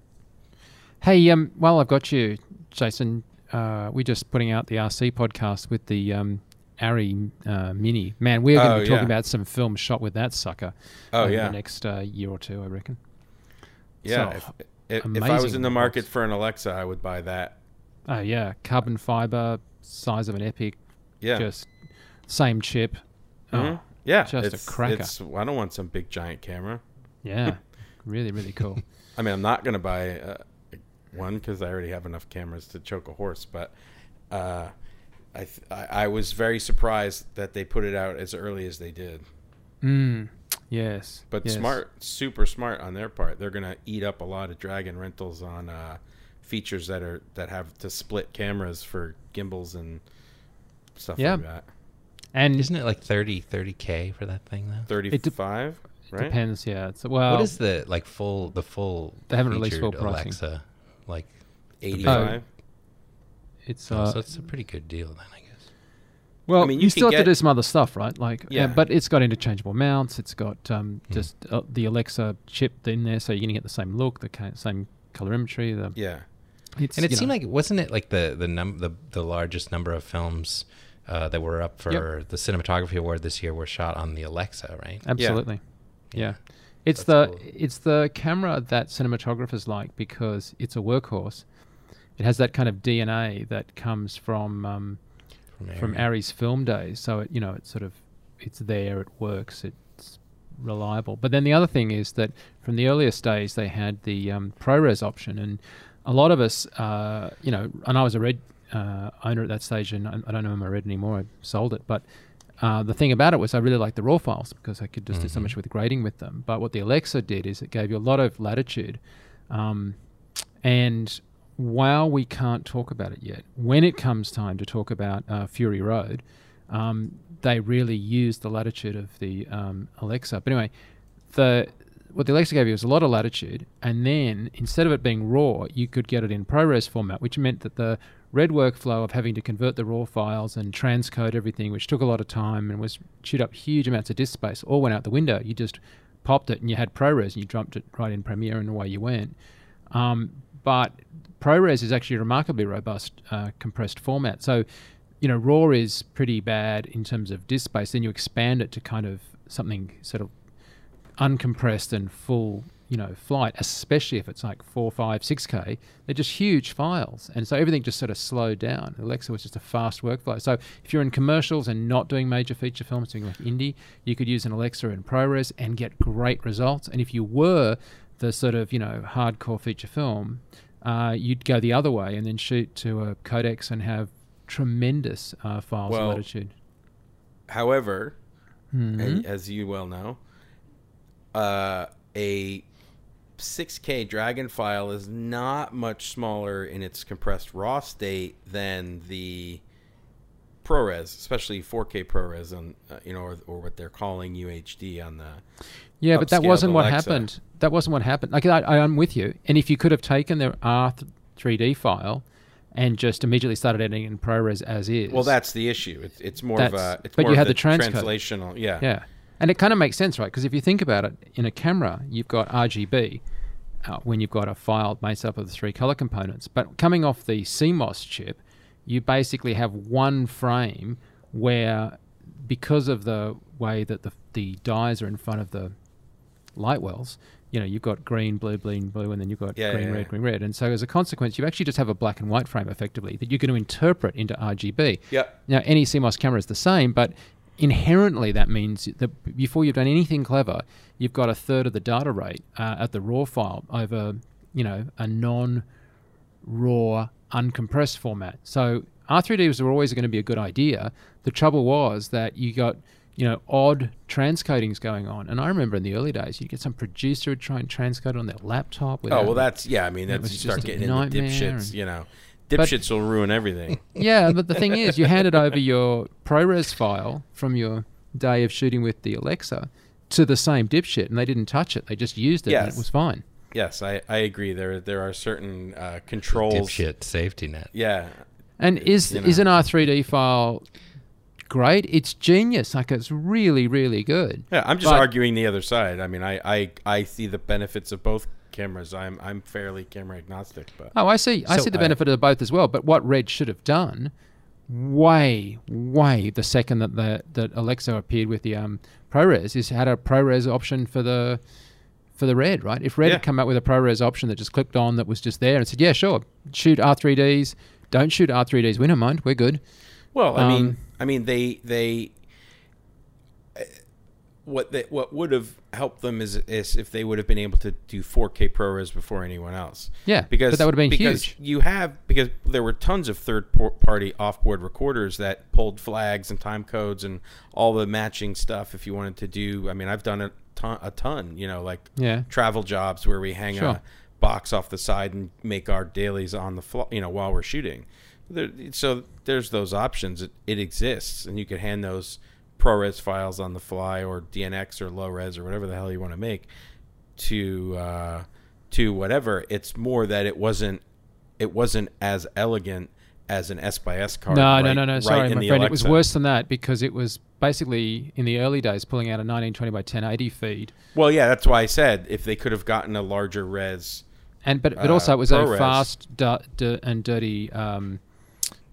Hey, um, while I've got you, Jason, uh, we're just putting out the RC podcast with the um, Arri uh, Mini. Man, we're going to Oh, be talking yeah. about some film shot with that sucker. oh yeah the next uh, year or two, I reckon. yeah So, if, if, if i was in the market for an alexa i would buy that Oh yeah, carbon fiber, size of an Epic, yeah just same chip. Mhm. Oh, yeah just a it's, cracker. it's i don't want some big giant camera yeah, really, really cool. i mean i'm not going to buy uh, one because i already have enough cameras to choke a horse but uh, I, th- I I was very surprised that they put it out as early as they did. Mm. Yes. But yes. smart, super smart on their part. They're gonna eat up a lot of Dragon rentals on uh, features that are that have to split cameras for gimbals and stuff Yeah. like that. And Isn't it like 30 k for that thing though? Thirty-five, right? depends. Yeah. It's, well, what is the like full the full? They haven't released full pricing. Alexa, like Eighty-five. It's oh, uh, so it's a pretty good deal then, I guess. Well, I mean, you, you still have to do some other stuff, right? Like, yeah, Yeah. but it's got interchangeable mounts. It's got um, Hmm. just uh, the Alexa chip in there, so you're gonna get the same look, the ca- same colorimetry. The yeah. it's, And it seemed know, like wasn't it like the the num the, the largest number of films uh, that were up for the cinematography award this year were shot on the Alexa, right? absolutely, yeah. It's That's the cool. it's the camera that cinematographers like because it's a workhorse. It has that kind of DNA that comes from um, from Arri. Arri's film days. So it, you know, it's sort of it's there, it works, it's reliable. But then the other thing is that from the earliest days they had the um, ProRes option, and a lot of us, uh, you know, and I was a Red uh, owner at that stage, and I, I don't own my Red anymore. I sold it, but. Uh, the thing about it was I really liked the raw files because I could just do so Mhm. much with grading with them. But what the Alexa did is it gave you a lot of latitude. Um, and while we can't talk about it yet, when it comes time to talk about uh, Fury Road, um, they really use the latitude of the um, Alexa. But anyway, the what the Alexa gave you was a lot of latitude, and then instead of it being raw, you could get it in ProRes format, which meant that the red workflow of having to convert the raw files and transcode everything, which took a lot of time and was chewed up huge amounts of disk space, all went out the window. You just popped it and you had ProRes and you dumped it right in Premiere and away you went. Um, but ProRes is actually a remarkably robust uh, compressed format. So, you know, RAW is pretty bad in terms of disk space. Then you expand it to kind of something sort of uncompressed and full, you know, flight, especially if it's like four, five, six K. They're just huge files. And so everything just sort of slowed down. Alexa was just a fast workflow. So if you're in commercials and not doing major feature films, doing like indie, you could use an Alexa in ProRes and get great results. And if you were the sort of, you know, hardcore feature film, uh, you'd go the other way and then shoot to a codex and have tremendous uh, files Well, latitude. However, Mhm. a- as you well know, uh, a 6K Dragon file is not much smaller in its compressed raw state than the ProRes, especially 4K ProRes on uh, you know, or, or what they're calling UHD on the. Yeah, but that wasn't what happened. That wasn't what happened. Like I, I, I'm with you. And if you could have taken the R3D file and just immediately started editing in ProRes as is. Well, that's the issue. It's it's more of a. It's but more you had the transcode. translational. Yeah. yeah, and it kind of makes sense, right? Because if you think about it, in a camera, you've got RGB uh, when you've got a file made up of the three color components. But coming off the CMOS chip, you basically have one frame where, because of the way that the the dyes are in front of the light wells, you know, you've got green, blue, blue, blue, and then you've got Yeah, green, yeah, red, green, red. And so as a consequence, you actually just have a black and white frame effectively that you're going to interpret into RGB. Yep. Now, any CMOS camera is the same, but inherently that means that before you've done anything clever, you've got a third of the data rate uh, at the raw file over, you know, a non-raw, uncompressed format. So R3D was always going to be a good idea. The trouble was that you got, you know, odd transcodings going on. And I remember in the early days, you'd get some producer would try and transcode on their laptop. Oh well, that's yeah. I mean, It that's was you just start getting into nightmare dipshits. and- You know, But- dipshits will ruin everything. Yeah, but the thing is, you handed over your ProRes file from your day of shooting with the Alexa to the same dipshit, and they didn't touch it. They just used it, and it was fine. yes, I, I agree. There there are certain uh, controls. Dipshit safety net. Yeah, And is You know. is an R3D file great? It's genius. Like it's really, really good. yeah. I'm just But- arguing the other side. I mean, I, I I see the benefits of both cameras. I'm I'm fairly camera agnostic, but Oh, I see. I So see the I- benefit of both as well. But what Red should have done, way, way the second that the that Alexa appeared with the um, ProRes, is had a ProRes option for the for the Red, right? If Red Yeah. had come out with a ProRes option that just clicked on, that was just there, and said, "Yeah, sure, shoot R3Ds, don't shoot R3Ds, we don't mind, we're good." Well, I mean, Um, I mean, they they uh, what they, what would have helped them is, is if they would have been able to do 4K ProRes before anyone else. Yeah, because that would have been because huge. You have because there were tons of third party off-board recorders that pulled flags and time codes and all the matching stuff. If you wanted to do, I mean, I've done a ton, a ton. You know, like Yeah. travel jobs where we hang Sure. a box off the side and make our dailies on the fly, you know, while we're shooting. There, so there's those options. It, it exists, and you can hand those ProRes files on the fly or DNX or low res or whatever the hell you want to make to uh, to whatever. It's more that it wasn't it wasn't as elegant as an S by S card. No, right- no, no, no. right Sorry, my friend. It was worse than that because it was basically in the early days pulling out a 1920 by 1080 feed, Well, yeah, that's why I said if they could have gotten a larger res. and but but Uh, also it was a fast du- du- and dirty um,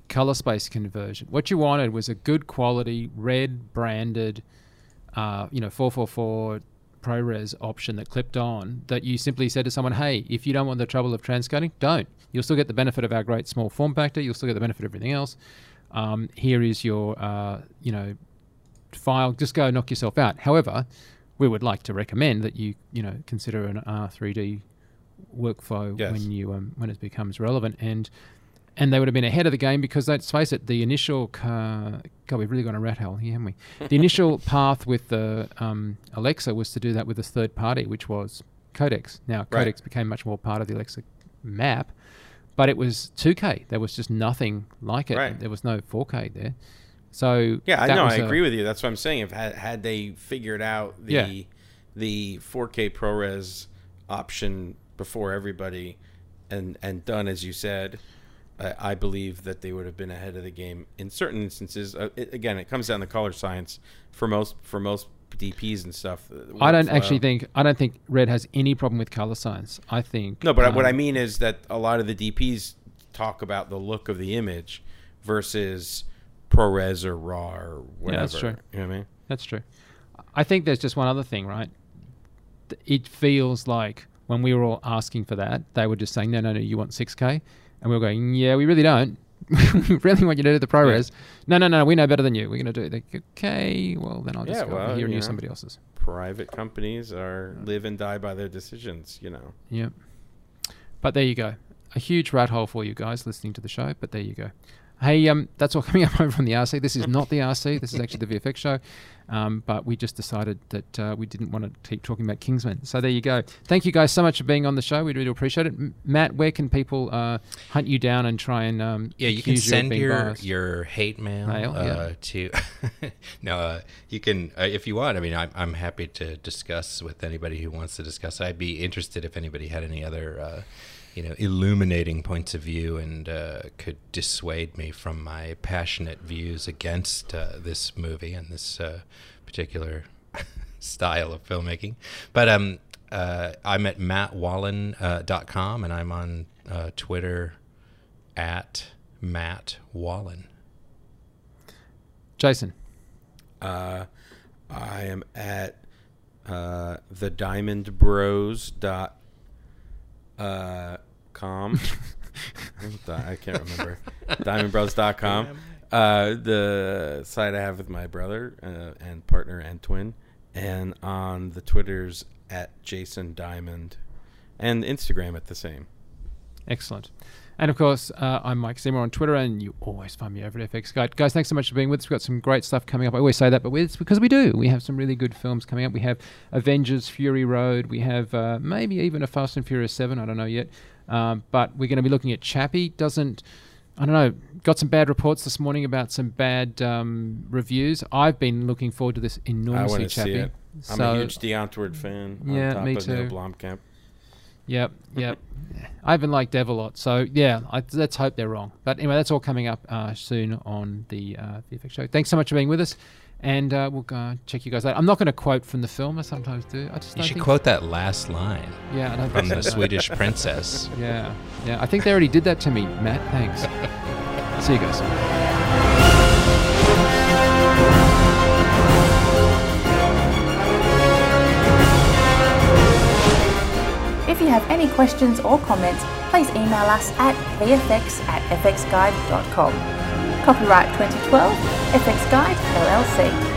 color space conversion. What you wanted was a good quality red branded, uh, you know, 444 ProRes option that clipped on. That you simply said to someone, "Hey, if you don't want the trouble of transcoding, don't. You'll still get the benefit of our great small form factor. You'll still get the benefit of everything else. Um, here is your, uh, you know, file. Just go knock yourself out. However, we would like to recommend that you, you know, consider an R3D workflow Yes. when you um, when it becomes relevant and and they would have been ahead of the game because let's face it, the initial car, God, we've really gone a rat hole here, haven't we? The initial path with the um, Alexa was to do that with a third party, which was Codex. Now Right. Codex became much more part of the Alexa map, but it was 2K. There was just nothing like it. Right. There was no 4K there. So Yeah, I know. I a- agree with you. That's what I'm saying. If had, had they figured out the Yeah. the 4K ProRes option before everybody, and and done as you said, I, I believe that they would have been ahead of the game in certain instances. Uh, it, again, it comes down to color science for most for most DPs and stuff. uh, I don't actually think I don't think Red has any problem with color science. I think No, but what I um, mean is that a lot of the DPs talk about the look of the image versus ProRes or RAW or whatever. Yeah, that's true. You know what I mean? That's true. I think there's just one other thing, right? It feels like when we were all asking for that, they were just saying, no, no, no, you want 6K? And we were going, yeah, we really don't. we really want you to do the ProRes. No, no, no, we know better than you. We're going to do it. Like, okay, well, then I'll just Yeah, go over here and use somebody else's. private companies are live and die by their decisions. You know. Yep. But there you go. A huge rat hole for you guys listening to the show, but there you go. Hey, um, that's all coming up over from the RC. This is not the RC. This is actually the VFX show. Um, but we just decided that uh, we didn't want to keep talking about Kingsman. So there you go. Thank you guys so much for being on the show. We really appreciate it. M- Matt, where can people uh, hunt you down and try and um, Yeah, you can send your biased? your hate mail, Mail, uh, yeah. to. no, uh, you can uh, if you want. I mean, I'm I'm happy to discuss with anybody who wants to discuss. I'd be interested if anybody had any other, uh, you know, illuminating points of view and uh, could dissuade me from my passionate views against uh, this movie and this uh, particular style of filmmaking. But um, uh, I'm at mattwallin.com uh, and I'm on uh, Twitter at Matt Wallin. Jason. Uh, I am at uh, the Diamond dot uh, com. I can't remember. DiamondBros.com. Uh, the site I have with my brother uh, and partner and twin, and on the Twitters at Jason Diamond, and Instagram at the same. Excellent. And of course, uh, I'm Mike Seymour on Twitter, and you always find me over at FX Guide. Guys, thanks so much for being with us. We've got some great stuff coming up. I always say that, but it's because we do. We have some really good films coming up. We have Avengers Fury Road. We have uh, maybe even a Fast and Furious 7. I don't know yet. Um, but we're going to be looking at Chappie. Doesn't, I don't know, got some bad reports this morning about some bad um, reviews. I've been looking forward to this I enormously, want to see Chappie. it. I'm So- a huge Die Antwoord fan. Yeah, on top me Neill too. Blomkamp. Yep, yep. I haven't liked Dev a lot, so yeah, I, let's hope they're wrong. But anyway, that's all coming up uh, soon on the uh, VFX show. Thanks so much for being with us, and uh, we'll uh, check you guys out. I'm not going to quote from the film. I sometimes do. I just You should quote that last line Yeah, from the. Swedish princess. Yeah, yeah. I think they already did that to me, Matt. Thanks. See you guys. You have any questions or comments, please email us at vfx at fxguide.com. Copyright 2012, FX Guide LLC.